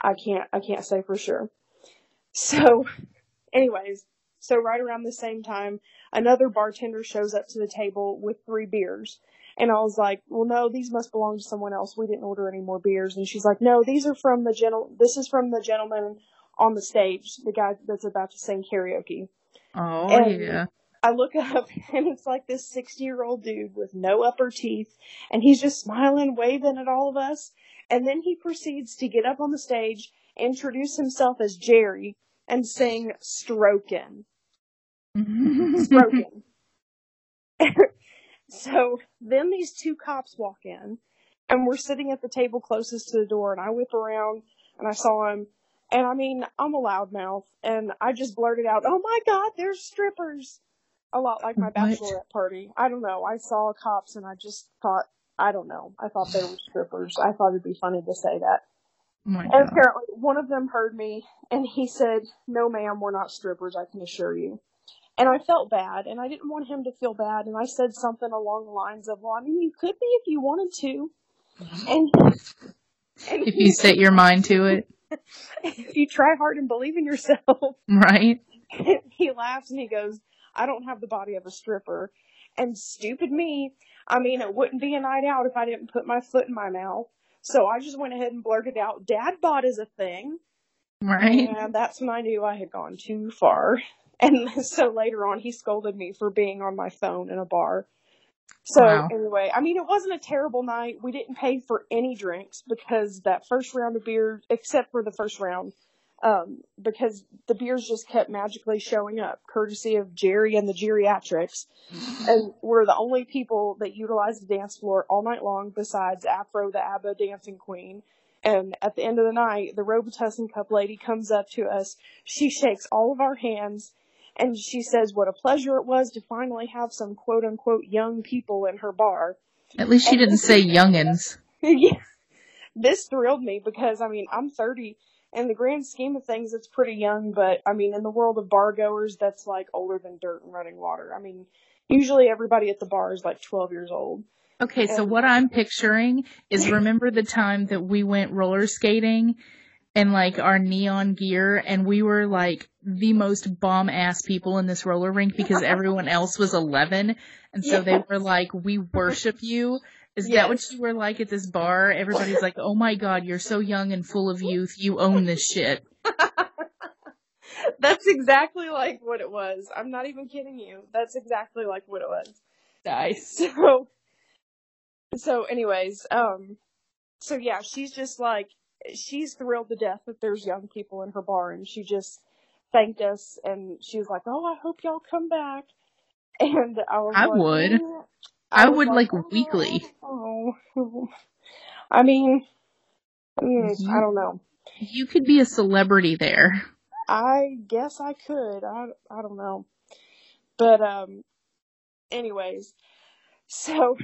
I can't, I can't say for sure. So, anyways, so right around the same time, another bartender shows up to the table with three beers. And I was like, well, no, these must belong to someone else. We didn't order any more beers. And she's like, no, these are from the gentle, this is from the gentleman on the stage, the guy that's about to sing karaoke. Oh And- yeah. I look <laughs> up and it's like this 60 year old dude with no upper teeth and he's just smiling, waving at all of us. And then he proceeds to get up on the stage, introduce himself as Jerry and sing Strokin'. Strokin'. <laughs> <laughs> so then these two cops walk in and we're sitting at the table closest to the door and I whip around and I saw him and I mean, I'm a loudmouth and I just blurted out, Oh my god, there's strippers! A lot like my What? bachelorette party. I don't know. I saw cops and I just thought, I don't know. I thought they were strippers. I thought it'd be funny to say that. Oh And god. apparently one of them heard me and he said, No ma'am, we're not strippers, I can assure you. And I felt bad and I didn't want him to feel bad and I said something along the lines of, Well, I mean you could be if you wanted to. Mm-hmm. And, and If you set your mind to it, if you try hard and believe in yourself, right? <laughs> he laughs and he goes, I don't have the body of a stripper. And stupid me, I mean, it wouldn't be a night out if I didn't put my foot in my mouth. So I just went ahead and blurted out, Dad bod is a thing. Right? And that's when I knew I had gone too far. And <laughs> so later on, he scolded me for being on my phone in a bar. So Wow. anyway, I mean, it wasn't a terrible night. We didn't pay for any drinks because that first round of beer, except for the first round, um, because the beers just kept magically showing up, courtesy of Jerry and the geriatrics. And we're the only people that utilize the dance floor all night long besides Afro, the ABBA dancing queen. And at the end of the night, the Robitussin Cup lady comes up to us. She shakes all of our hands and she says what a pleasure it was to finally have some quote unquote young people in her bar. At least she didn't say <laughs> youngins. yeah. This thrilled me because, I mean, I'm 30. In the grand scheme of things, it's pretty young, but I mean, in the world of bar goers, that's like older than dirt and running water. I mean, usually everybody at the bar is like 12 years old. Okay, so And- what I'm picturing is <laughs> remember the time that we went roller skating in like our neon gear and we were like the most bomb ass people in this roller rink because <laughs> everyone else was 11 and so they were like we worship you. Is that what you were like at this bar? Everybody's like oh my god you're so young and full of youth. You own this shit. <laughs> That's exactly like what it was. I'm not even kidding you. That's exactly like what it was. nice. <laughs> So, so anyways, um, so yeah, she's just like, she's thrilled to death that there's young people in her bar and she just thanked us and she was like, oh, I hope y'all come back. <laughs> And I I like, would. "Mm." I was would, like, "Oh, weekly." Oh, <laughs> I mean, mm, You- I don't know. you could be a celebrity there I guess I could. I, I don't know. But um anyways, <laughs> so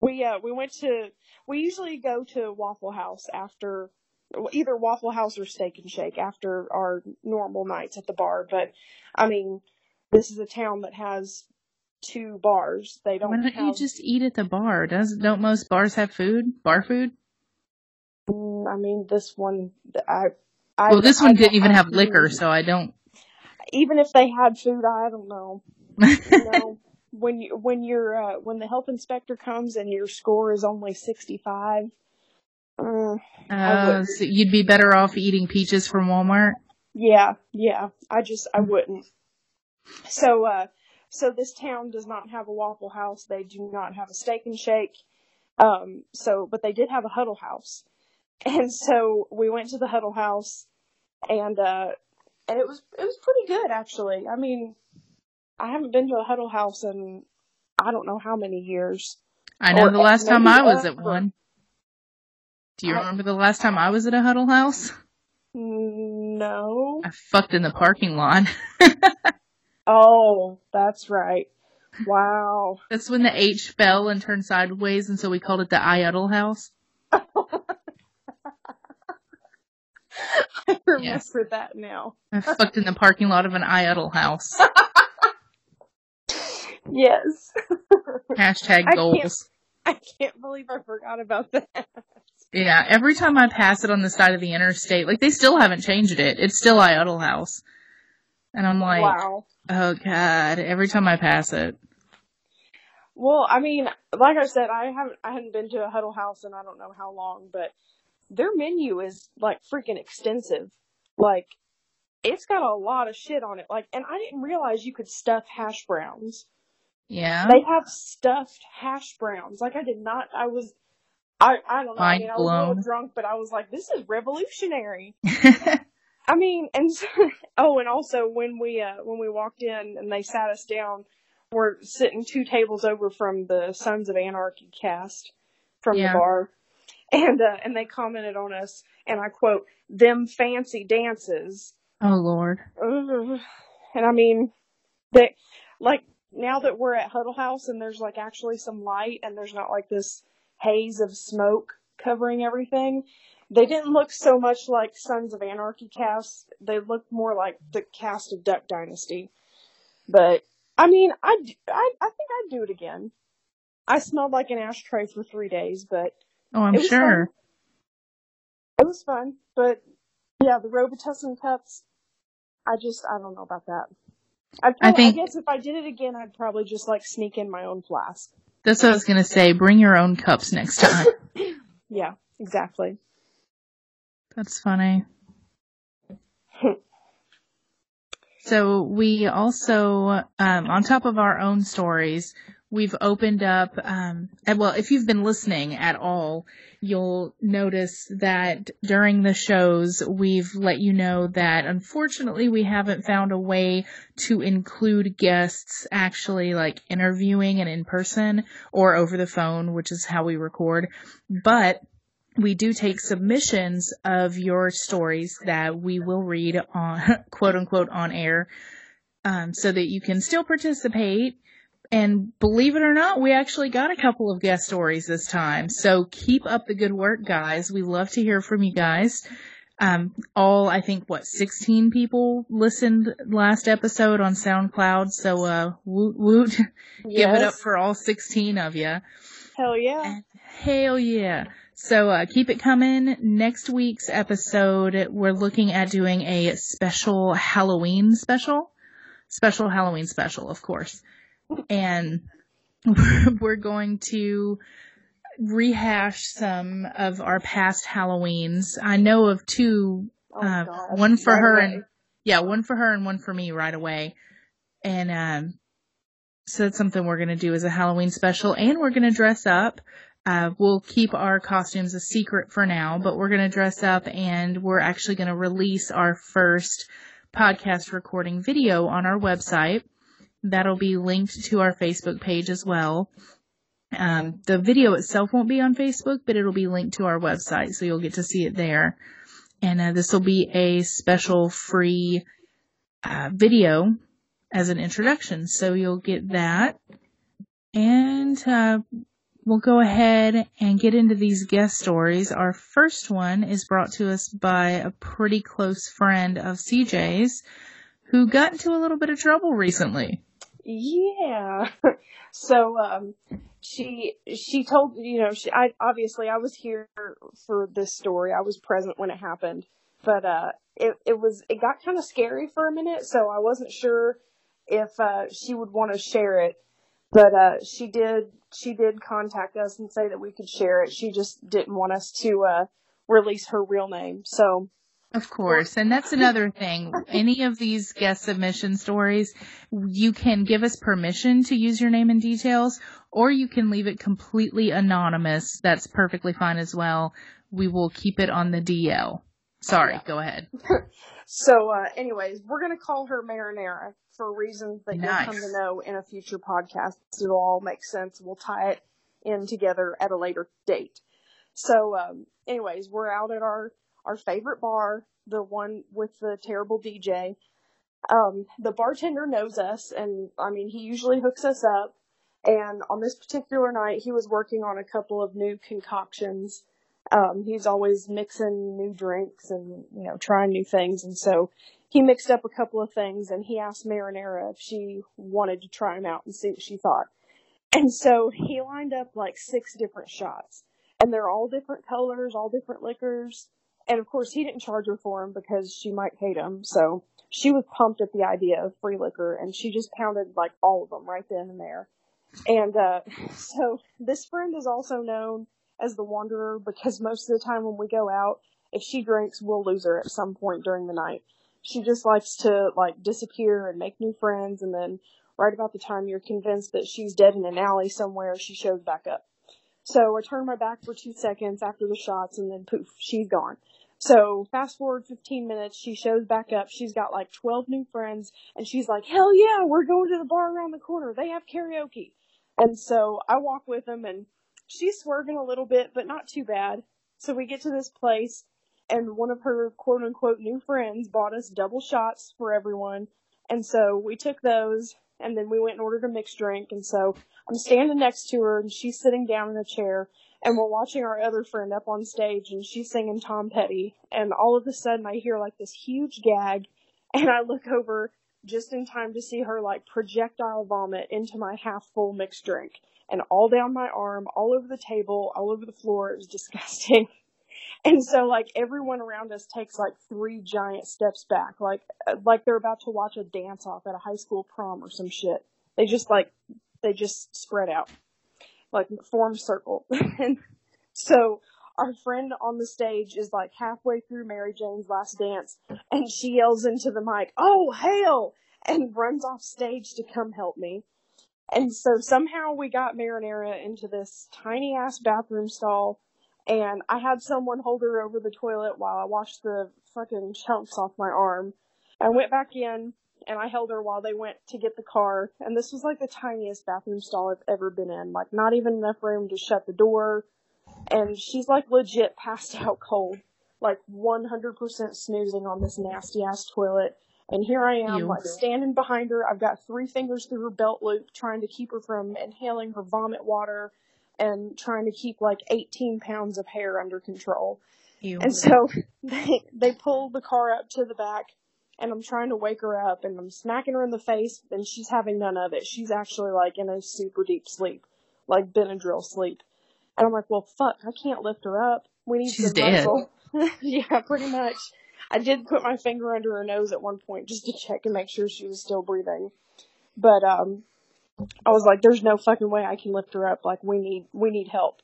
we uh we went to we usually go to Waffle House after either Waffle House or Steak and Shake after our normal nights at the bar, but I mean, this is a town that has two bars. They don't why don't have you just eat at the bar does don't most bars have food bar food Mm, I mean, this one I I well this I one don't didn't even have food. liquor so i don't Even if they had food, I don't know. <laughs> you know, when you when you're uh, when the health inspector comes and your score is only sixty five. Uh, Uh, so you'd be better off eating peaches from Walmart. yeah, yeah. I just I wouldn't. So uh, so this town does not have a Waffle House. They do not have a Steak and Shake. Um, so but they did have a Huddle House, <laughs> and so we went to the Huddle House. and uh, and it was it was pretty good actually. I mean, I haven't been to a Huddle House in I don't know how many years. I know Or the last time I was at one. Do you I- remember the last time I was at a huddle house? Mm, no. I fucked in the parking lot. <laughs> Oh, that's right. Wow. That's when the H fell and turned sideways, and so we called it the Iuddle house. <laughs> I remember Yes. that now. I fucked in the parking lot of an Iuddle house. <laughs> Yes. Hashtag I can't- goals. I can't believe I forgot about that. Yeah, every time I pass it on the side of the interstate, like they still haven't changed it. It's still Iuddle house. And I'm like, wow. oh god, every time I pass it. Well, I mean, like I said, I haven't I hadn't been to a Huddle House in I don't know how long, but their menu is like freaking extensive. Like it's got a lot of shit on it. Like and I didn't realize you could stuff hash browns. Yeah. They have stuffed hash browns. Like I did not I was I I don't know. I Mind mean, I was a little blown. drunk, but I was like this is revolutionary. <laughs> I mean, and <laughs> oh, and also when we uh when we walked in and they sat us down, we're sitting two tables over from the Sons of Anarchy cast from Yeah. the bar, and uh, and they commented on us, and I quote, "them fancy dances," oh lord. And I mean, they like now that we're at Huddle House and there's like actually some light and there's not like this haze of smoke covering everything. They didn't look so much like Sons of Anarchy cast. They looked more like the cast of Duck Dynasty. But I mean, I, I, I think I'd do it again. I smelled like an ashtray for three days, but Oh, I'm it sure. fun. It was fun, but yeah, the Robitussin cups. I just I don't know about that. I'd I probably, I, guess if I did it again, I'd probably just like sneak in my own flask. That's what I was gonna say. Bring your own cups next time. <laughs> Yeah, exactly. That's funny. <laughs> So we also, um, on top of our own stories, we've opened up, um, well, if you've been listening at all, you'll notice that during the shows, we've let you know that unfortunately we haven't found a way to include guests actually like interviewing and in person or over the phone, which is how we record. But we do take submissions of your stories that we will read on <laughs> quote unquote on air um, so that you can still participate and believe it or not we actually got a couple of guest stories this time so keep up the good work guys we love to hear from you guys um, all i think what 16 people listened last episode on soundcloud so uh woot woot <laughs> give it up for all 16 of you hell yeah. Hell yeah. So uh, keep it coming. Next week's episode, we're looking at doing a special Halloween special. Special Halloween special, of course. And <laughs> we're, going to rehash some of our past Halloweens. I know of two, Oh, uh, one for Right her away. and, yeah, one for her and one for me right away. And, um, so that's something we're going to do as a Halloween special and we're going to dress up. Uh, we'll keep our costumes a secret for now, but we're going to dress up and we're actually going to release our first podcast recording video on our website. That'll be linked to our Facebook page as well. Um, the video itself won't be on Facebook, but it'll be linked to our website, so you'll get to see it there. And uh, this will be a special free uh, video as an introduction, so you'll get that. And uh, we'll go ahead and get into these guest stories. Our first one is brought to us by a pretty close friend of CJ's who got into a little bit of trouble recently. Yeah. <laughs> So um she she told you know she I obviously I was here for this story. I was present when it happened. But uh it it was it got kind of scary for a minute, so I wasn't sure if uh she would want to share it. But uh she did she did contact us and say that we could share it. She just didn't want us to uh release her real name. So Of course. And that's another thing. Any of these guest submission stories, you can give us permission to use your name and details, or you can leave it completely anonymous. That's perfectly fine as well. We will keep it on the DL. Sorry, Yeah. go ahead. <laughs> So, uh, anyways, we're gonna call her Marinara for reasons that you'll come to know in a future podcast. It'll all make sense. We'll tie it in together at a later date. So, um, anyways, we're out at our our favorite bar, the one with the terrible DJ. Um, the bartender knows us, and I mean, he usually hooks us up. And on this particular night, he was working on a couple of new concoctions. Um, he's always mixing new drinks and, you know, trying new things. And so he mixed up a couple of things and he asked Marinara if she wanted to try them out and see what she thought. And so he lined up like six different shots and they're all different colors, all different liquors. And of course he didn't charge her for him because she might hate him. So she was pumped at the idea of free liquor and she just pounded like all of them right then and there. And, uh, <laughs> so this friend is also known as the Wanderer because most of the time when we go out, if she drinks, we'll lose her at some point during the night. She just likes to like disappear and make new friends and then right about the time you're convinced that she's dead in an alley somewhere, she shows back up. So I turn my back for two seconds after the shots and then poof, she's gone. So fast forward 15 minutes, she shows back up. She's got like 12 new friends and she's like, hell yeah, we're going to the bar around the corner. They have karaoke. And so I walk with them and she's swerving a little bit, but not too bad. So we get to this place and one of her quote unquote new friends bought us double shots for everyone. And so we took those and then we went and ordered a mixed drink. And so I'm standing next to her and she's sitting down in a chair and we're watching our other friend up on stage and she's singing Tom Petty. And all of a sudden I hear like this huge gag and I look over just in time to see her like projectile vomit into my half full mixed drink and all down my arm, all over the table, all over the floor. It was <laughs> disgusting. And so like everyone around us takes like three giant steps back, like like they're about to watch a dance off at a high school prom or some shit. They just like they just spread out, like form circle. <laughs> and so our friend on the stage is like halfway through Mary Jane's last dance, and she yells into the mic, "Oh hell!" and runs off stage to come help me. And so somehow we got Marinara into this tiny ass bathroom stall and I had someone hold her over the toilet while I washed the fucking chunks off my arm. I went back in and I held her while they went to get the car. And this was like the tiniest bathroom stall I've ever been in. Like not even enough room to shut the door. And she's like legit passed <laughs> out cold. Like 100% snoozing on this nasty ass toilet. And here I am, Ew. like standing behind her. I've got three fingers through her belt loop trying to keep her from inhaling her vomit water and trying to keep like 18 pounds of hair under control. Ew. And so <laughs> they they pull the car up to the back and I'm trying to wake her up and I'm smacking her in the face and she's having none of it. She's actually like in a super deep sleep, like Benadryl sleep. And I'm like, well, fuck, I can't lift her up. We need She's dead. muscle. <laughs> yeah, pretty much. I did put my finger under her nose at one point just to check and make sure she was still breathing. But um I was like, there's no fucking way I can lift her up. Like we need we need help.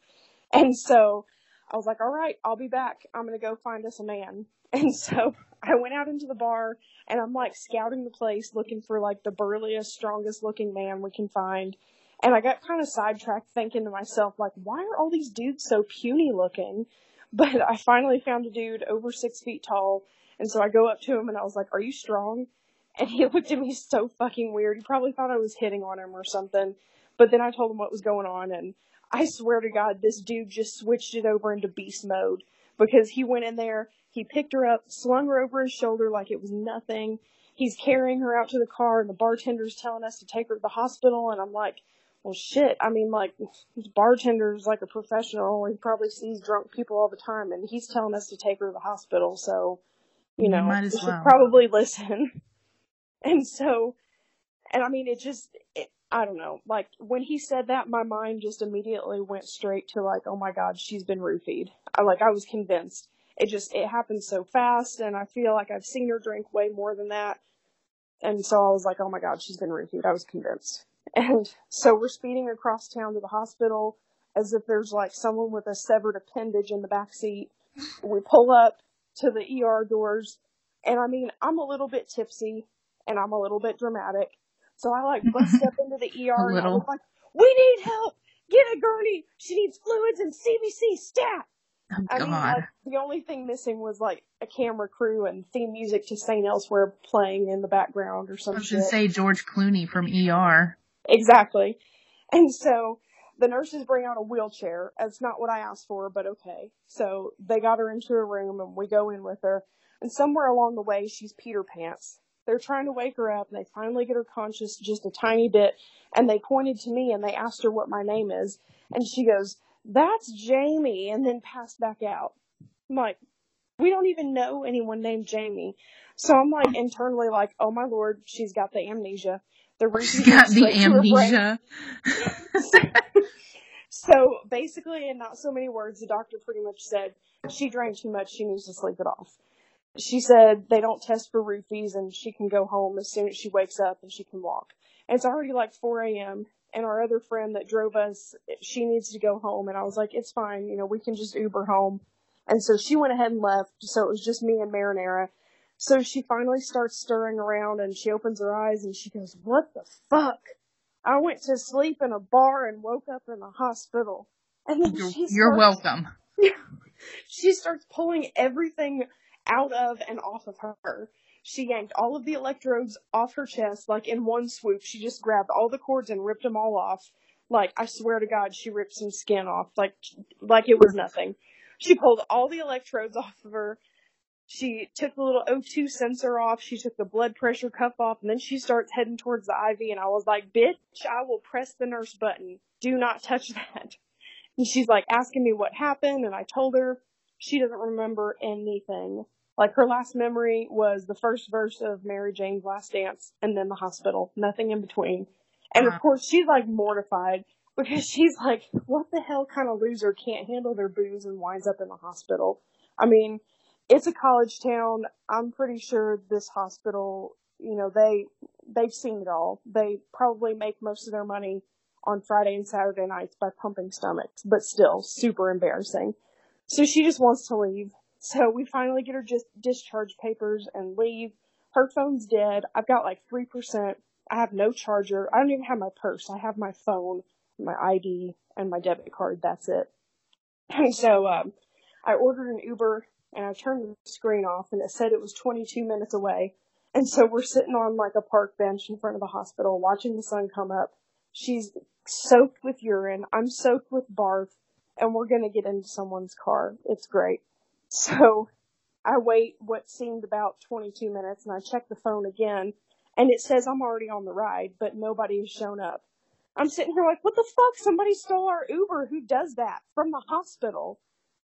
And so I was like, all right, I'll be back. I'm gonna go find us a man. <laughs> And so I went out into the bar and I'm like scouting the place looking for like the burliest, strongest looking man we can find. And I got kind of sidetracked thinking to myself, like, why are all these dudes so puny looking? <laughs> But I finally found a dude over six feet tall. And so I go up to him and I was like, are you strong? And he <laughs> looked at me so fucking weird. He probably thought I was hitting on him or something. But then I told him what was going on and I swear to God, this dude just switched it over into beast mode because he went in there, he picked her up, slung her over his shoulder like it was nothing. He's carrying her out to the car and the bartender's telling us to take her to the hospital and I'm like, well shit, I mean like, this bartender's like a professional, he probably sees drunk people all the time and he's telling us to take her to the hospital, so, you You know, as we should well. probably <laughs> listen. And so, and I mean, it just, it, I don't know, like, when he said that, my mind just immediately went straight to like, oh my god, she's been roofied. I, like, I was convinced. It just, it happened so fast, and I feel like I've seen her drink way more than that. And so I was like, oh my god, she's been roofied. I was convinced. <laughs> And so we're speeding across town to the hospital as if there's like someone with a severed appendage in the back seat. We pull up to the ER doors, and I mean, I'm a little bit tipsy and I'm a little bit dramatic. So I like bust <laughs> up into the ER and I was little. like, we need help! Get a gurney! She needs fluids and CBC stat! Oh, I mean, like, the only thing missing was like a camera crew and theme music to St. Elsewhere playing in the background or something. I some was shit. gonna say George Clooney from ER. Exactly. And so the nurses bring out a wheelchair. That's not what I asked for, but okay. So they got her into a room and we go in with her. And somewhere along the way, she's Peter Pants. They're trying to wake her up and they finally get her conscious just a tiny bit. And they pointed to me and they asked her what my name is. And she goes, that's Jamie. And then passed back out. I'm like, we don't even know anyone named Jamie. So I'm like internally like, oh my lord, she's got the amnesia. The She's reason got the straight to her brain. amnesia. <laughs> So basically, in not so many words, the doctor pretty much said she drank too much. She needs to sleep it off. She said they don't test for roofies and she can go home as soon as she wakes up and she can walk. And it's already like 4 a.m. And our other friend that drove us, she needs to go home. And I was like, it's fine. You know, we can just Uber home. And so she went ahead and left. So it was just me and Marinara. So she finally starts stirring around and she opens her eyes and she goes, what the fuck? I went to sleep in a bar and woke up in the hospital. And then You're, she you're welcome. <laughs> she starts pulling everything out of and off of her. She yanked all of the electrodes off her chest, like in one swoop. She just grabbed all the cords and ripped them all off. Like, I swear to God, she ripped some skin off, like, like it was nothing. She pulled all the electrodes off of her. She took the little O2 sensor off. She took the blood pressure cuff off, and then she starts heading towards the IV. And I was like, "Bitch, I will press the nurse button. Do not touch that." And she's like asking me what happened, and I told her she doesn't remember anything. Like her last memory was the first verse of Mary Jane's Last Dance, and then the hospital. Nothing in between. And of course, she's like mortified because <laughs> she's like, "What the hell kind of loser can't handle their booze and winds up in the hospital?" I mean, it's a college town. I'm pretty sure this hospital, you know, they they've seen it all. They probably make most of their money on Friday and Saturday nights by pumping stomachs, but still super embarrassing. So she just wants to leave. So we finally get her just discharge papers and leave. Her phone's dead. I've got like 3%. I have no charger. I don't even have my purse. I have my phone, my ID, and my debit card. That's it. And <clears throat> so, um, I ordered an Uber and I turned the screen off and it said it was 22 minutes away. And so we're sitting on like a park bench in front of the hospital watching the sun come up. She's soaked with urine. I'm soaked with barf and we're going to get into someone's car. It's great. So I wait what seemed about 22 minutes and I check the phone again and it says I'm already on the ride, but nobody has shown up. I'm sitting here like, what the fuck? Somebody stole our Uber. Who does that from the hospital?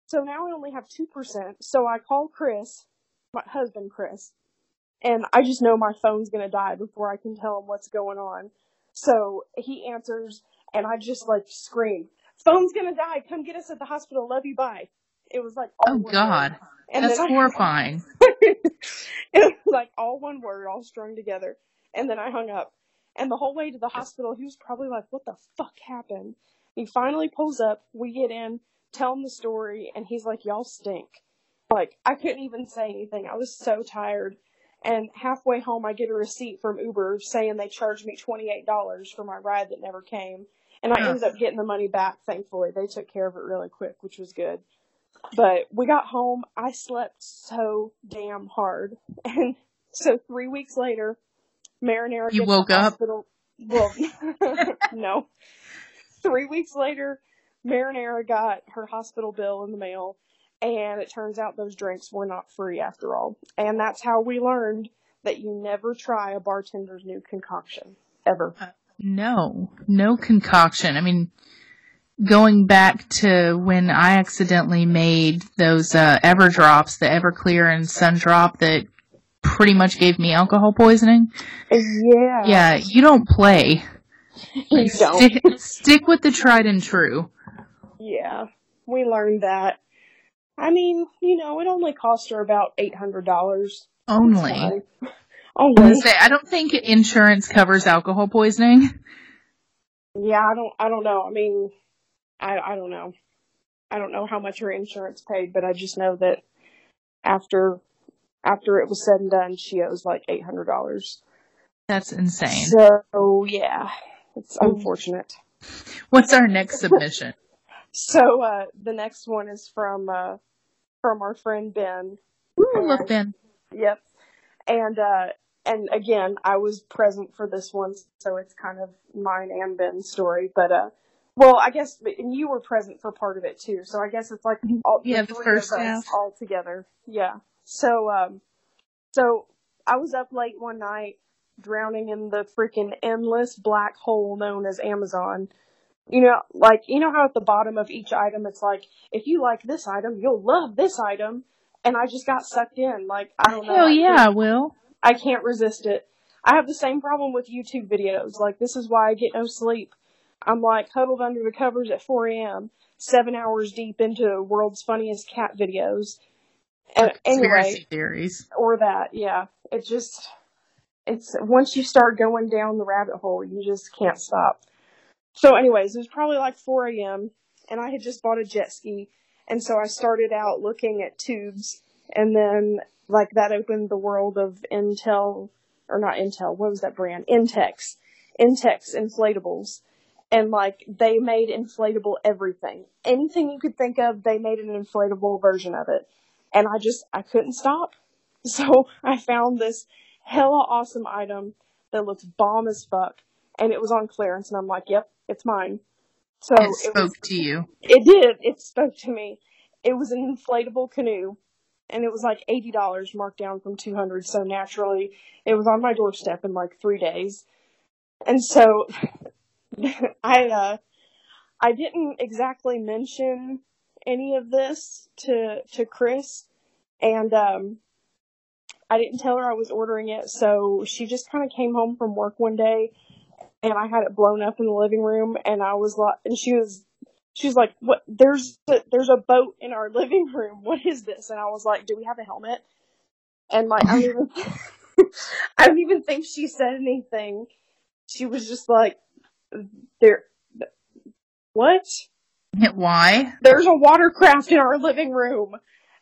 So now I only have 2%. So I call Chris, my husband Chris, and I just know my phone's going to die before I can tell him what's going on. So he answers and I just like scream, phone's going to die. Come get us at the hospital. Love you. Bye. It was like, oh, all Oh God, word. And that's I- horrifying. <laughs> it was like all one word, all strung together. And then I hung up. And the whole way to the hospital, he was probably like, what the fuck happened? He finally pulls up. We get in, tell him the story, and he's like, y'all stink. Like, I couldn't even say anything. I was so tired. And halfway home, I get a receipt from Uber saying they charged me $28 for my ride that never came. And I ended up getting the money back, thankfully. They took care of it really quick, which was good. But we got home. I slept so damn hard. <laughs> And so three weeks later, Marinara You woke the up? hospital. Well, <laughs> no. Three weeks later, Marinara got her hospital bill in the mail, and it turns out those drinks were not free after all. And that's how we learned that you never try a bartender's new concoction. Ever. Uh, no, no concoction. I mean, going back to when I accidentally made those uh, Everdrops, the Everclear and Sun drop that pretty much gave me alcohol poisoning. Yeah. Yeah, you don't play. <laughs> You don't. Stick, stick with the tried and true. Yeah, we learned that. I mean, you know, it only cost her about eight hundred dollars. Only. Only. I say, I don't think insurance covers alcohol poisoning. Yeah, I don't. I don't know. I mean, I I don't know. I don't know how much her insurance paid, but I just know that after after it was said and done, she owes like eight hundred dollars. That's insane. So yeah, it's unfortunate. What's our next submission? <laughs> So uh, the next one is from uh, from our friend Ben. Ooh, love Ben. Yep. And uh, and again, I was present for this one, so it's kind of mine and Ben's story. But uh, well, I guess and you were present for part of it too, so I guess it's like all, Yeah, the first half. all together. Yeah. So um, so I was up late one night, drowning in the freaking endless black hole known as Amazon. You know, like you know how at the bottom of each item it's like, if you like this item, you'll love this item. And I just got sucked in. Like I don't know. Hell I yeah, can't- Will. I can't resist it. I have the same problem with YouTube videos. Like, this is why I get no sleep. I'm like huddled under the covers at 4 a.m., seven hours deep into world's funniest cat videos. And anyway, Conspiracy theories. or that, yeah. It just, it's, once you start going down the rabbit hole, you just can't stop. So anyways, it was probably like 4 a.m., and I had just bought a jet ski, and so I started out looking at tubes, and then, like, that opened the world of Intel, or not Intel, what was that brand? Intex. Intex inflatables. And, like, they made inflatable everything. Anything you could think of, they made an inflatable version of it. And I just, I couldn't stop. <laughs> So I found this hella awesome item that looks bomb as fuck, and it was on clearance, and I'm like, yep, it's mine. So it it was spoke to you. it did. It spoke to me. It was an inflatable canoe, and it was like eighty dollars, marked down from two hundred. So naturally, it was on my doorstep in like three days. And so, <laughs> I uh, I didn't exactly mention any of this to to Chris, and um, I didn't tell her I was ordering it. So she just kind of came home from work one day, and I had it blown up in the living room, and I was like, and she was she's like, "What? There's a, there's a boat in our <laughs> living room. What is this?" And I was like, "Do we have a helmet?" And like, I don't even, <laughs> I don't even think she said anything. She was just like, "There, what? Why? There's a watercraft in our living room."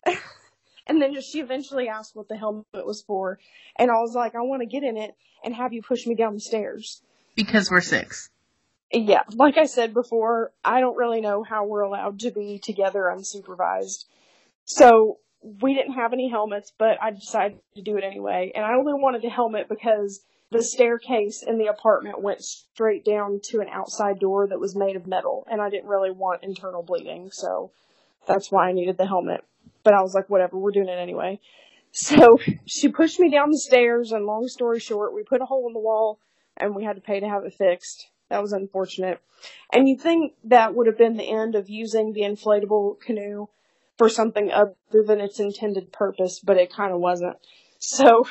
<laughs> and then she eventually asked what the helmet was for, and I was like, "I want to get in it and have you push me down the stairs." Because we're six. yeah, like I said before, I don't really know how we're allowed to be together unsupervised. So we didn't have any helmets, but I decided to do it anyway. And I only wanted a helmet because the staircase in the apartment went straight down to an outside door that was made of metal, and I didn't really want internal bleeding, so that's why I needed the helmet. But I was like, whatever, we're doing it anyway. So <laughs> she pushed me down the stairs, and long story short, we put a hole in the wall, and we had to pay to have it fixed. That was unfortunate. And you'd think that would have been the end of using the inflatable canoe for something other than its intended purpose, but it kind of wasn't. So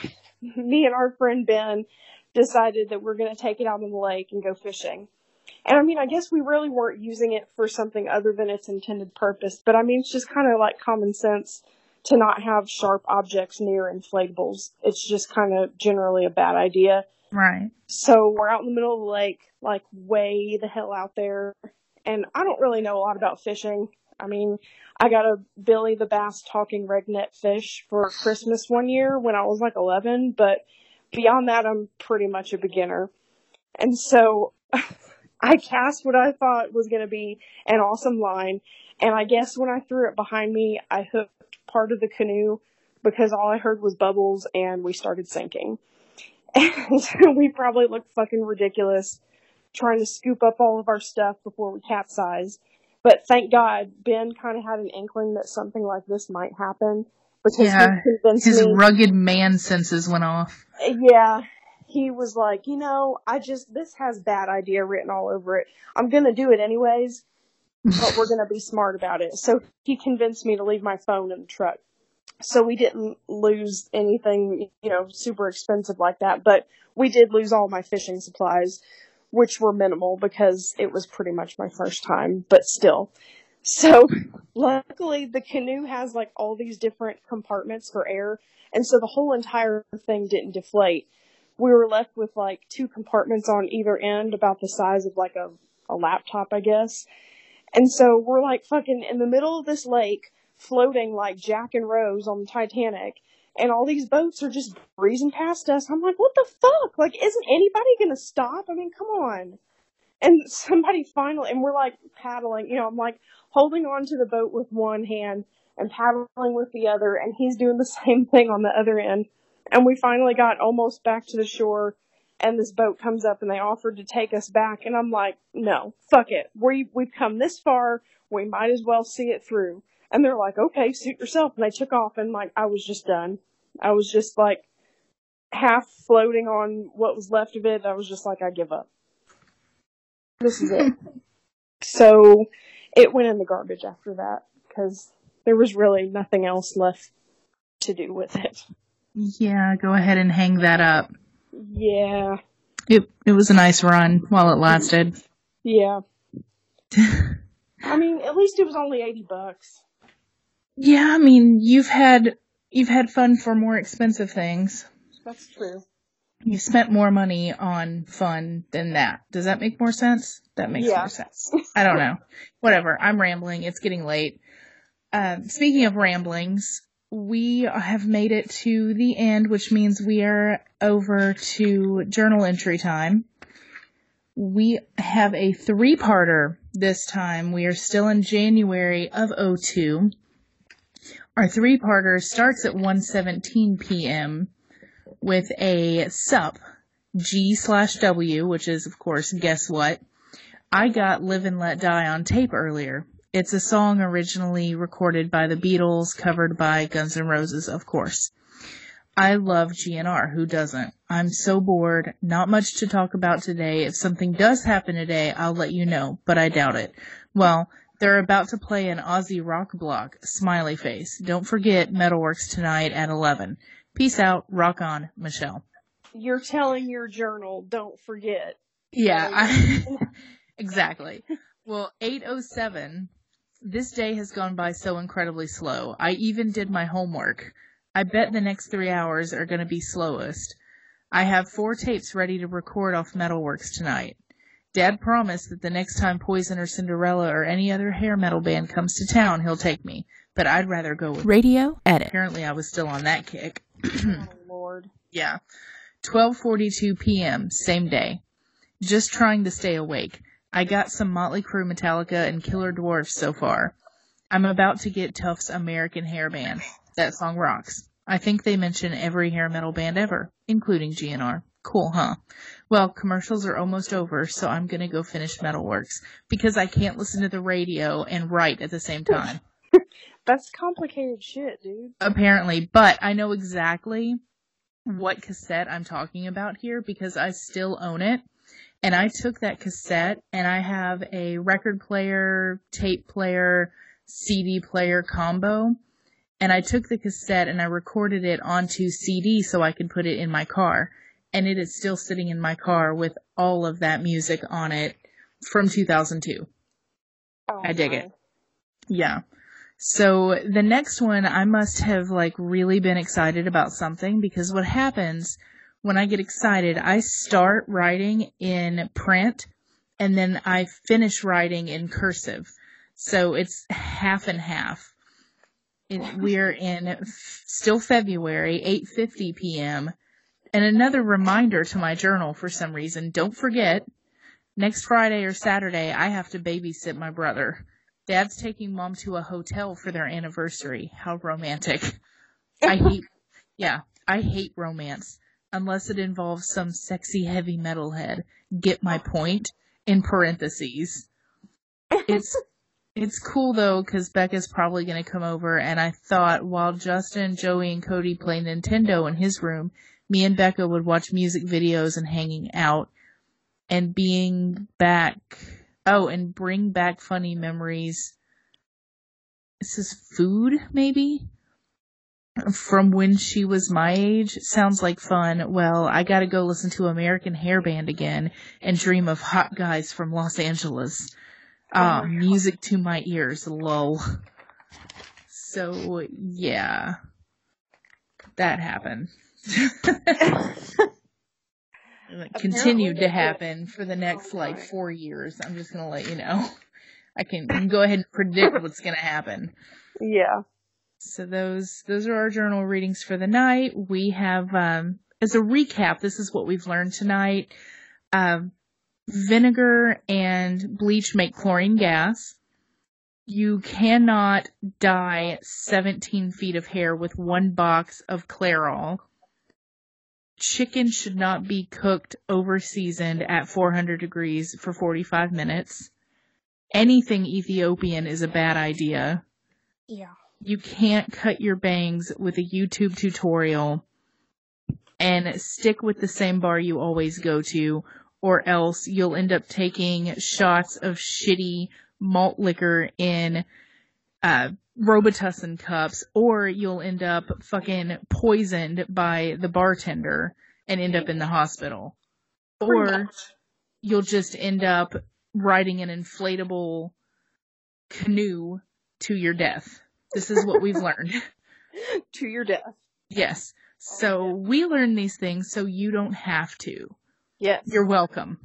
<laughs> me and our friend Ben decided that we're going to take it out on the lake and go fishing. And I mean, I guess we really weren't using it for something other than its intended purpose, but I mean, it's just kind of like common sense to not have sharp objects near inflatables. It's just kind of generally a bad idea. Right. So we're out in the middle of the lake, like way the hell out there. And I don't really know a lot about fishing. I mean, I got a Billy the Bass talking regnet fish for Christmas one year when I was like 11, but beyond that, I'm pretty much a beginner. And so <laughs> I cast what I thought was going to be an awesome line. And I guess when I threw it behind me, I hooked part of the canoe because all I heard was bubbles and we started sinking. <laughs> And we probably looked fucking ridiculous trying to scoop up all of our stuff before we capsized. But thank God, Ben kind of had an inkling that something like this might happen because Yeah, he convinced His me. rugged man senses went off. yeah, he was like, you know, I just this has bad idea written all over it. I'm gonna do it anyways, but we're gonna be smart about it. So he convinced me to leave my phone in the truck. So we didn't lose anything, you know, super expensive like that, but we did lose all my fishing supplies, which were minimal because it was pretty much my first time, but still. So <laughs> luckily the canoe has like all these different compartments for air, and so the whole entire thing didn't deflate. We were left with like two compartments on either end about the size of like a, a laptop, I guess. And so we're like fucking in the middle of this lake, floating like Jack and Rose on the Titanic, and all these boats are just breezing past us. I'm like, what the fuck? Like, isn't anybody gonna stop? I mean, come on. And <laughs> somebody finally, and we're like paddling, you know, I'm like holding on to the boat with one hand and paddling with the other, and he's doing the <laughs> same thing on the other end. And we finally got almost back to the shore, and this boat comes up and they offered to take us back, and I'm like, no, fuck it. We, we've come this far, we might as well see it through. And they're like, okay, suit yourself. And they took off, and like, I was just done. I was just like half floating on what was left of it. I was just like, I give up. This is it. <laughs> so it went in the garbage after that because there was really nothing else left to do with it. Yeah, go ahead and hang that up. Yeah. It it was a nice run while it lasted. Yeah. <laughs> I mean, at least it was only 80 bucks. Yeah, I mean, you've had you've had fun for more expensive things. That's true. You spent more money on fun than that. Does that make more sense? That makes Yeah. more sense. I don't know. Whatever. I'm rambling. It's getting late. Um, speaking of ramblings, we have made it to the end, which means we are over to journal entry time. We have a three-parter this time. We are still in January of 02. Our three-parter starts at 1:17 p.m. with a sup G slash W, which is of course, guess what? I got Live and Let Die on tape earlier. It's a song originally recorded by the Beatles, covered by Guns N' Roses, of course. I love GNR. Who doesn't? I'm so bored. Not much to talk about today. If something does happen today, I'll let you know, but I doubt it. Well, they're about to play an Aussie rock block. Smiley face. Don't forget Metalworks tonight at 11. Peace out. Rock on, Michelle. You're telling your journal, don't forget. Yeah, I, <laughs> exactly. Well, 807, this day has gone by so incredibly slow. I even did my homework. I bet the next three hours are going to be slowest. I have four tapes ready to record off Metalworks tonight. Dad promised that the next time Poison or Cinderella or any other hair metal band comes to town, he'll take me. But I'd rather go with. Radio edit. Apparently, I was still on that kick. <clears throat> oh, Lord. Yeah. 12:42 p.m. same day. Just trying to stay awake. I got some Motley Crue, Metallica, and Killer Dwarfs so far. I'm about to get Tuff's American Hair Band. That song rocks. I think they mention every hair metal band ever, including GNR. Cool, huh? Well, commercials are almost over, so I'm gonna go finish Metalworks because I can't listen to the radio and write at the same time. <laughs> That's complicated shit, dude. apparently, but I know exactly what cassette I'm talking about here because I still own it. And I took that cassette and I have a record player, tape player, CD player combo. And I took the cassette and I recorded it onto CD so I could put it in my car. And it is still sitting in my car with all of that music on it from 2002. Oh, I dig my. it. Yeah. So the next one, I must have like really been excited about something because what happens when I get excited, I start writing in print and then I finish writing in cursive. So it's half and half. It, we're in f- still February, 8:50 p.m. And another reminder to my journal for some reason, don't forget next Friday or Saturday I have to babysit my brother. Dad's taking mom to a hotel for their anniversary. How romantic. <laughs> I hate, yeah, I hate romance unless it involves some sexy heavy metal head. Get my point in parentheses. It's, <laughs> it's cool though because Becca's probably going to come over and I thought while Justin, Joey, and Cody play Nintendo in his room, me and Becca would watch music videos and hanging out and being back Oh, and bring back funny memories. This is food, maybe? From when she was my age? Sounds like fun. Well, I gotta go listen to American Hair Band again and dream of hot guys from Los Angeles. Oh my um, music to my ears, lol. So, yeah. That happened. <laughs> Continued to Apparently it did. happen for the next like four years. I'm just gonna let you know. <laughs> I can, can go ahead and predict what's gonna happen. Yeah. So those those are our journal readings for the night. We have um as a recap, this is what we've learned tonight. Um vinegar and bleach make chlorine gas. You cannot dye 17 feet of hair with one box of Clairol. Chicken should not be cooked over seasoned at 400 degrees for 45 minutes. Anything Ethiopian is a bad idea. Yeah. You can't cut your bangs with a YouTube tutorial and stick with the same bar you always go to, or else you'll end up taking shots of shitty malt liquor in uh, Robitussin cups, or you'll end up fucking poisoned by the bartender and end up in the hospital. Or you'll just end up riding an inflatable canoe to your death. This is what we've learned. <laughs> to your death. Yes. Oh, so we learn these things so you don't have to. Yes. You're welcome.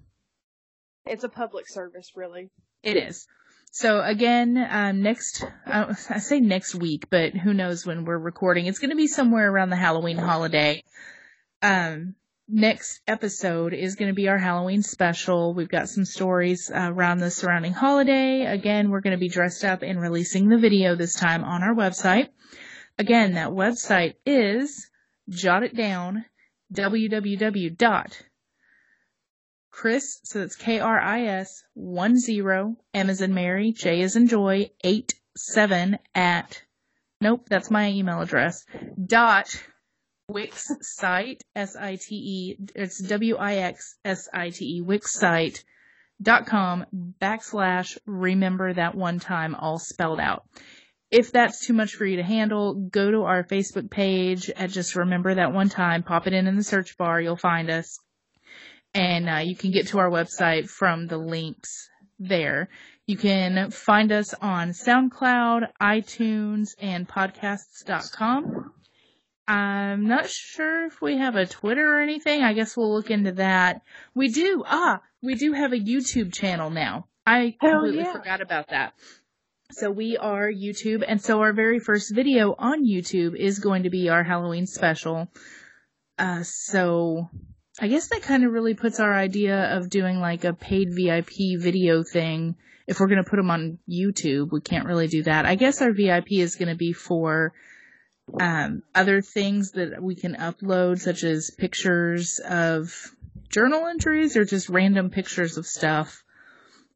It's a public service, really. It is. So again, um, next, uh, <laughs> I say next week, but who knows when we're recording. It's going to be somewhere around the Halloween holiday. Um, next episode is going to be our Halloween special. We've got some stories uh, around the surrounding holiday. Again, we're going to be dressed up and releasing the video this time on our website. Again, that website is, jot it down, www Chris, so that's K-R-I-S, one zero, M as in Mary, J as in Joy, eight seven at, nope, that's my email address, dot Wix site, S-I-T-E, it's W-I-X-S-I-T-E, Wix site, dot com backslash remember that one time all spelled out. If that's too much for you to handle, go to our Facebook page at just remember that one time, pop it in in the search bar, you'll find us and uh, you can get to our website from the links there. You can find us on SoundCloud, iTunes, and podcasts.com. I'm not sure if we have a Twitter or anything. I guess we'll look into that. We do. Ah, we do have a YouTube channel now. I completely yeah. forgot about that. So we are YouTube, and so our very first video on YouTube is going to be our Halloween special. Uh, so I guess that kind of really puts our idea of doing like a paid VIP video thing. If we're going to put them on YouTube, we can't really do that. I guess our VIP is going to be for um, other things that we can upload, such as pictures of journal entries or just random pictures of stuff.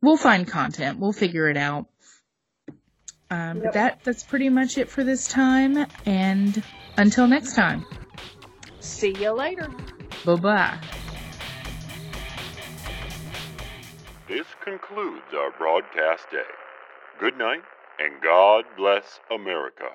We'll find content. We'll figure it out. Um, But that that's pretty much it for this time. And until next time, See you later. Bye bye. This concludes our broadcast day. Good night, and God bless America.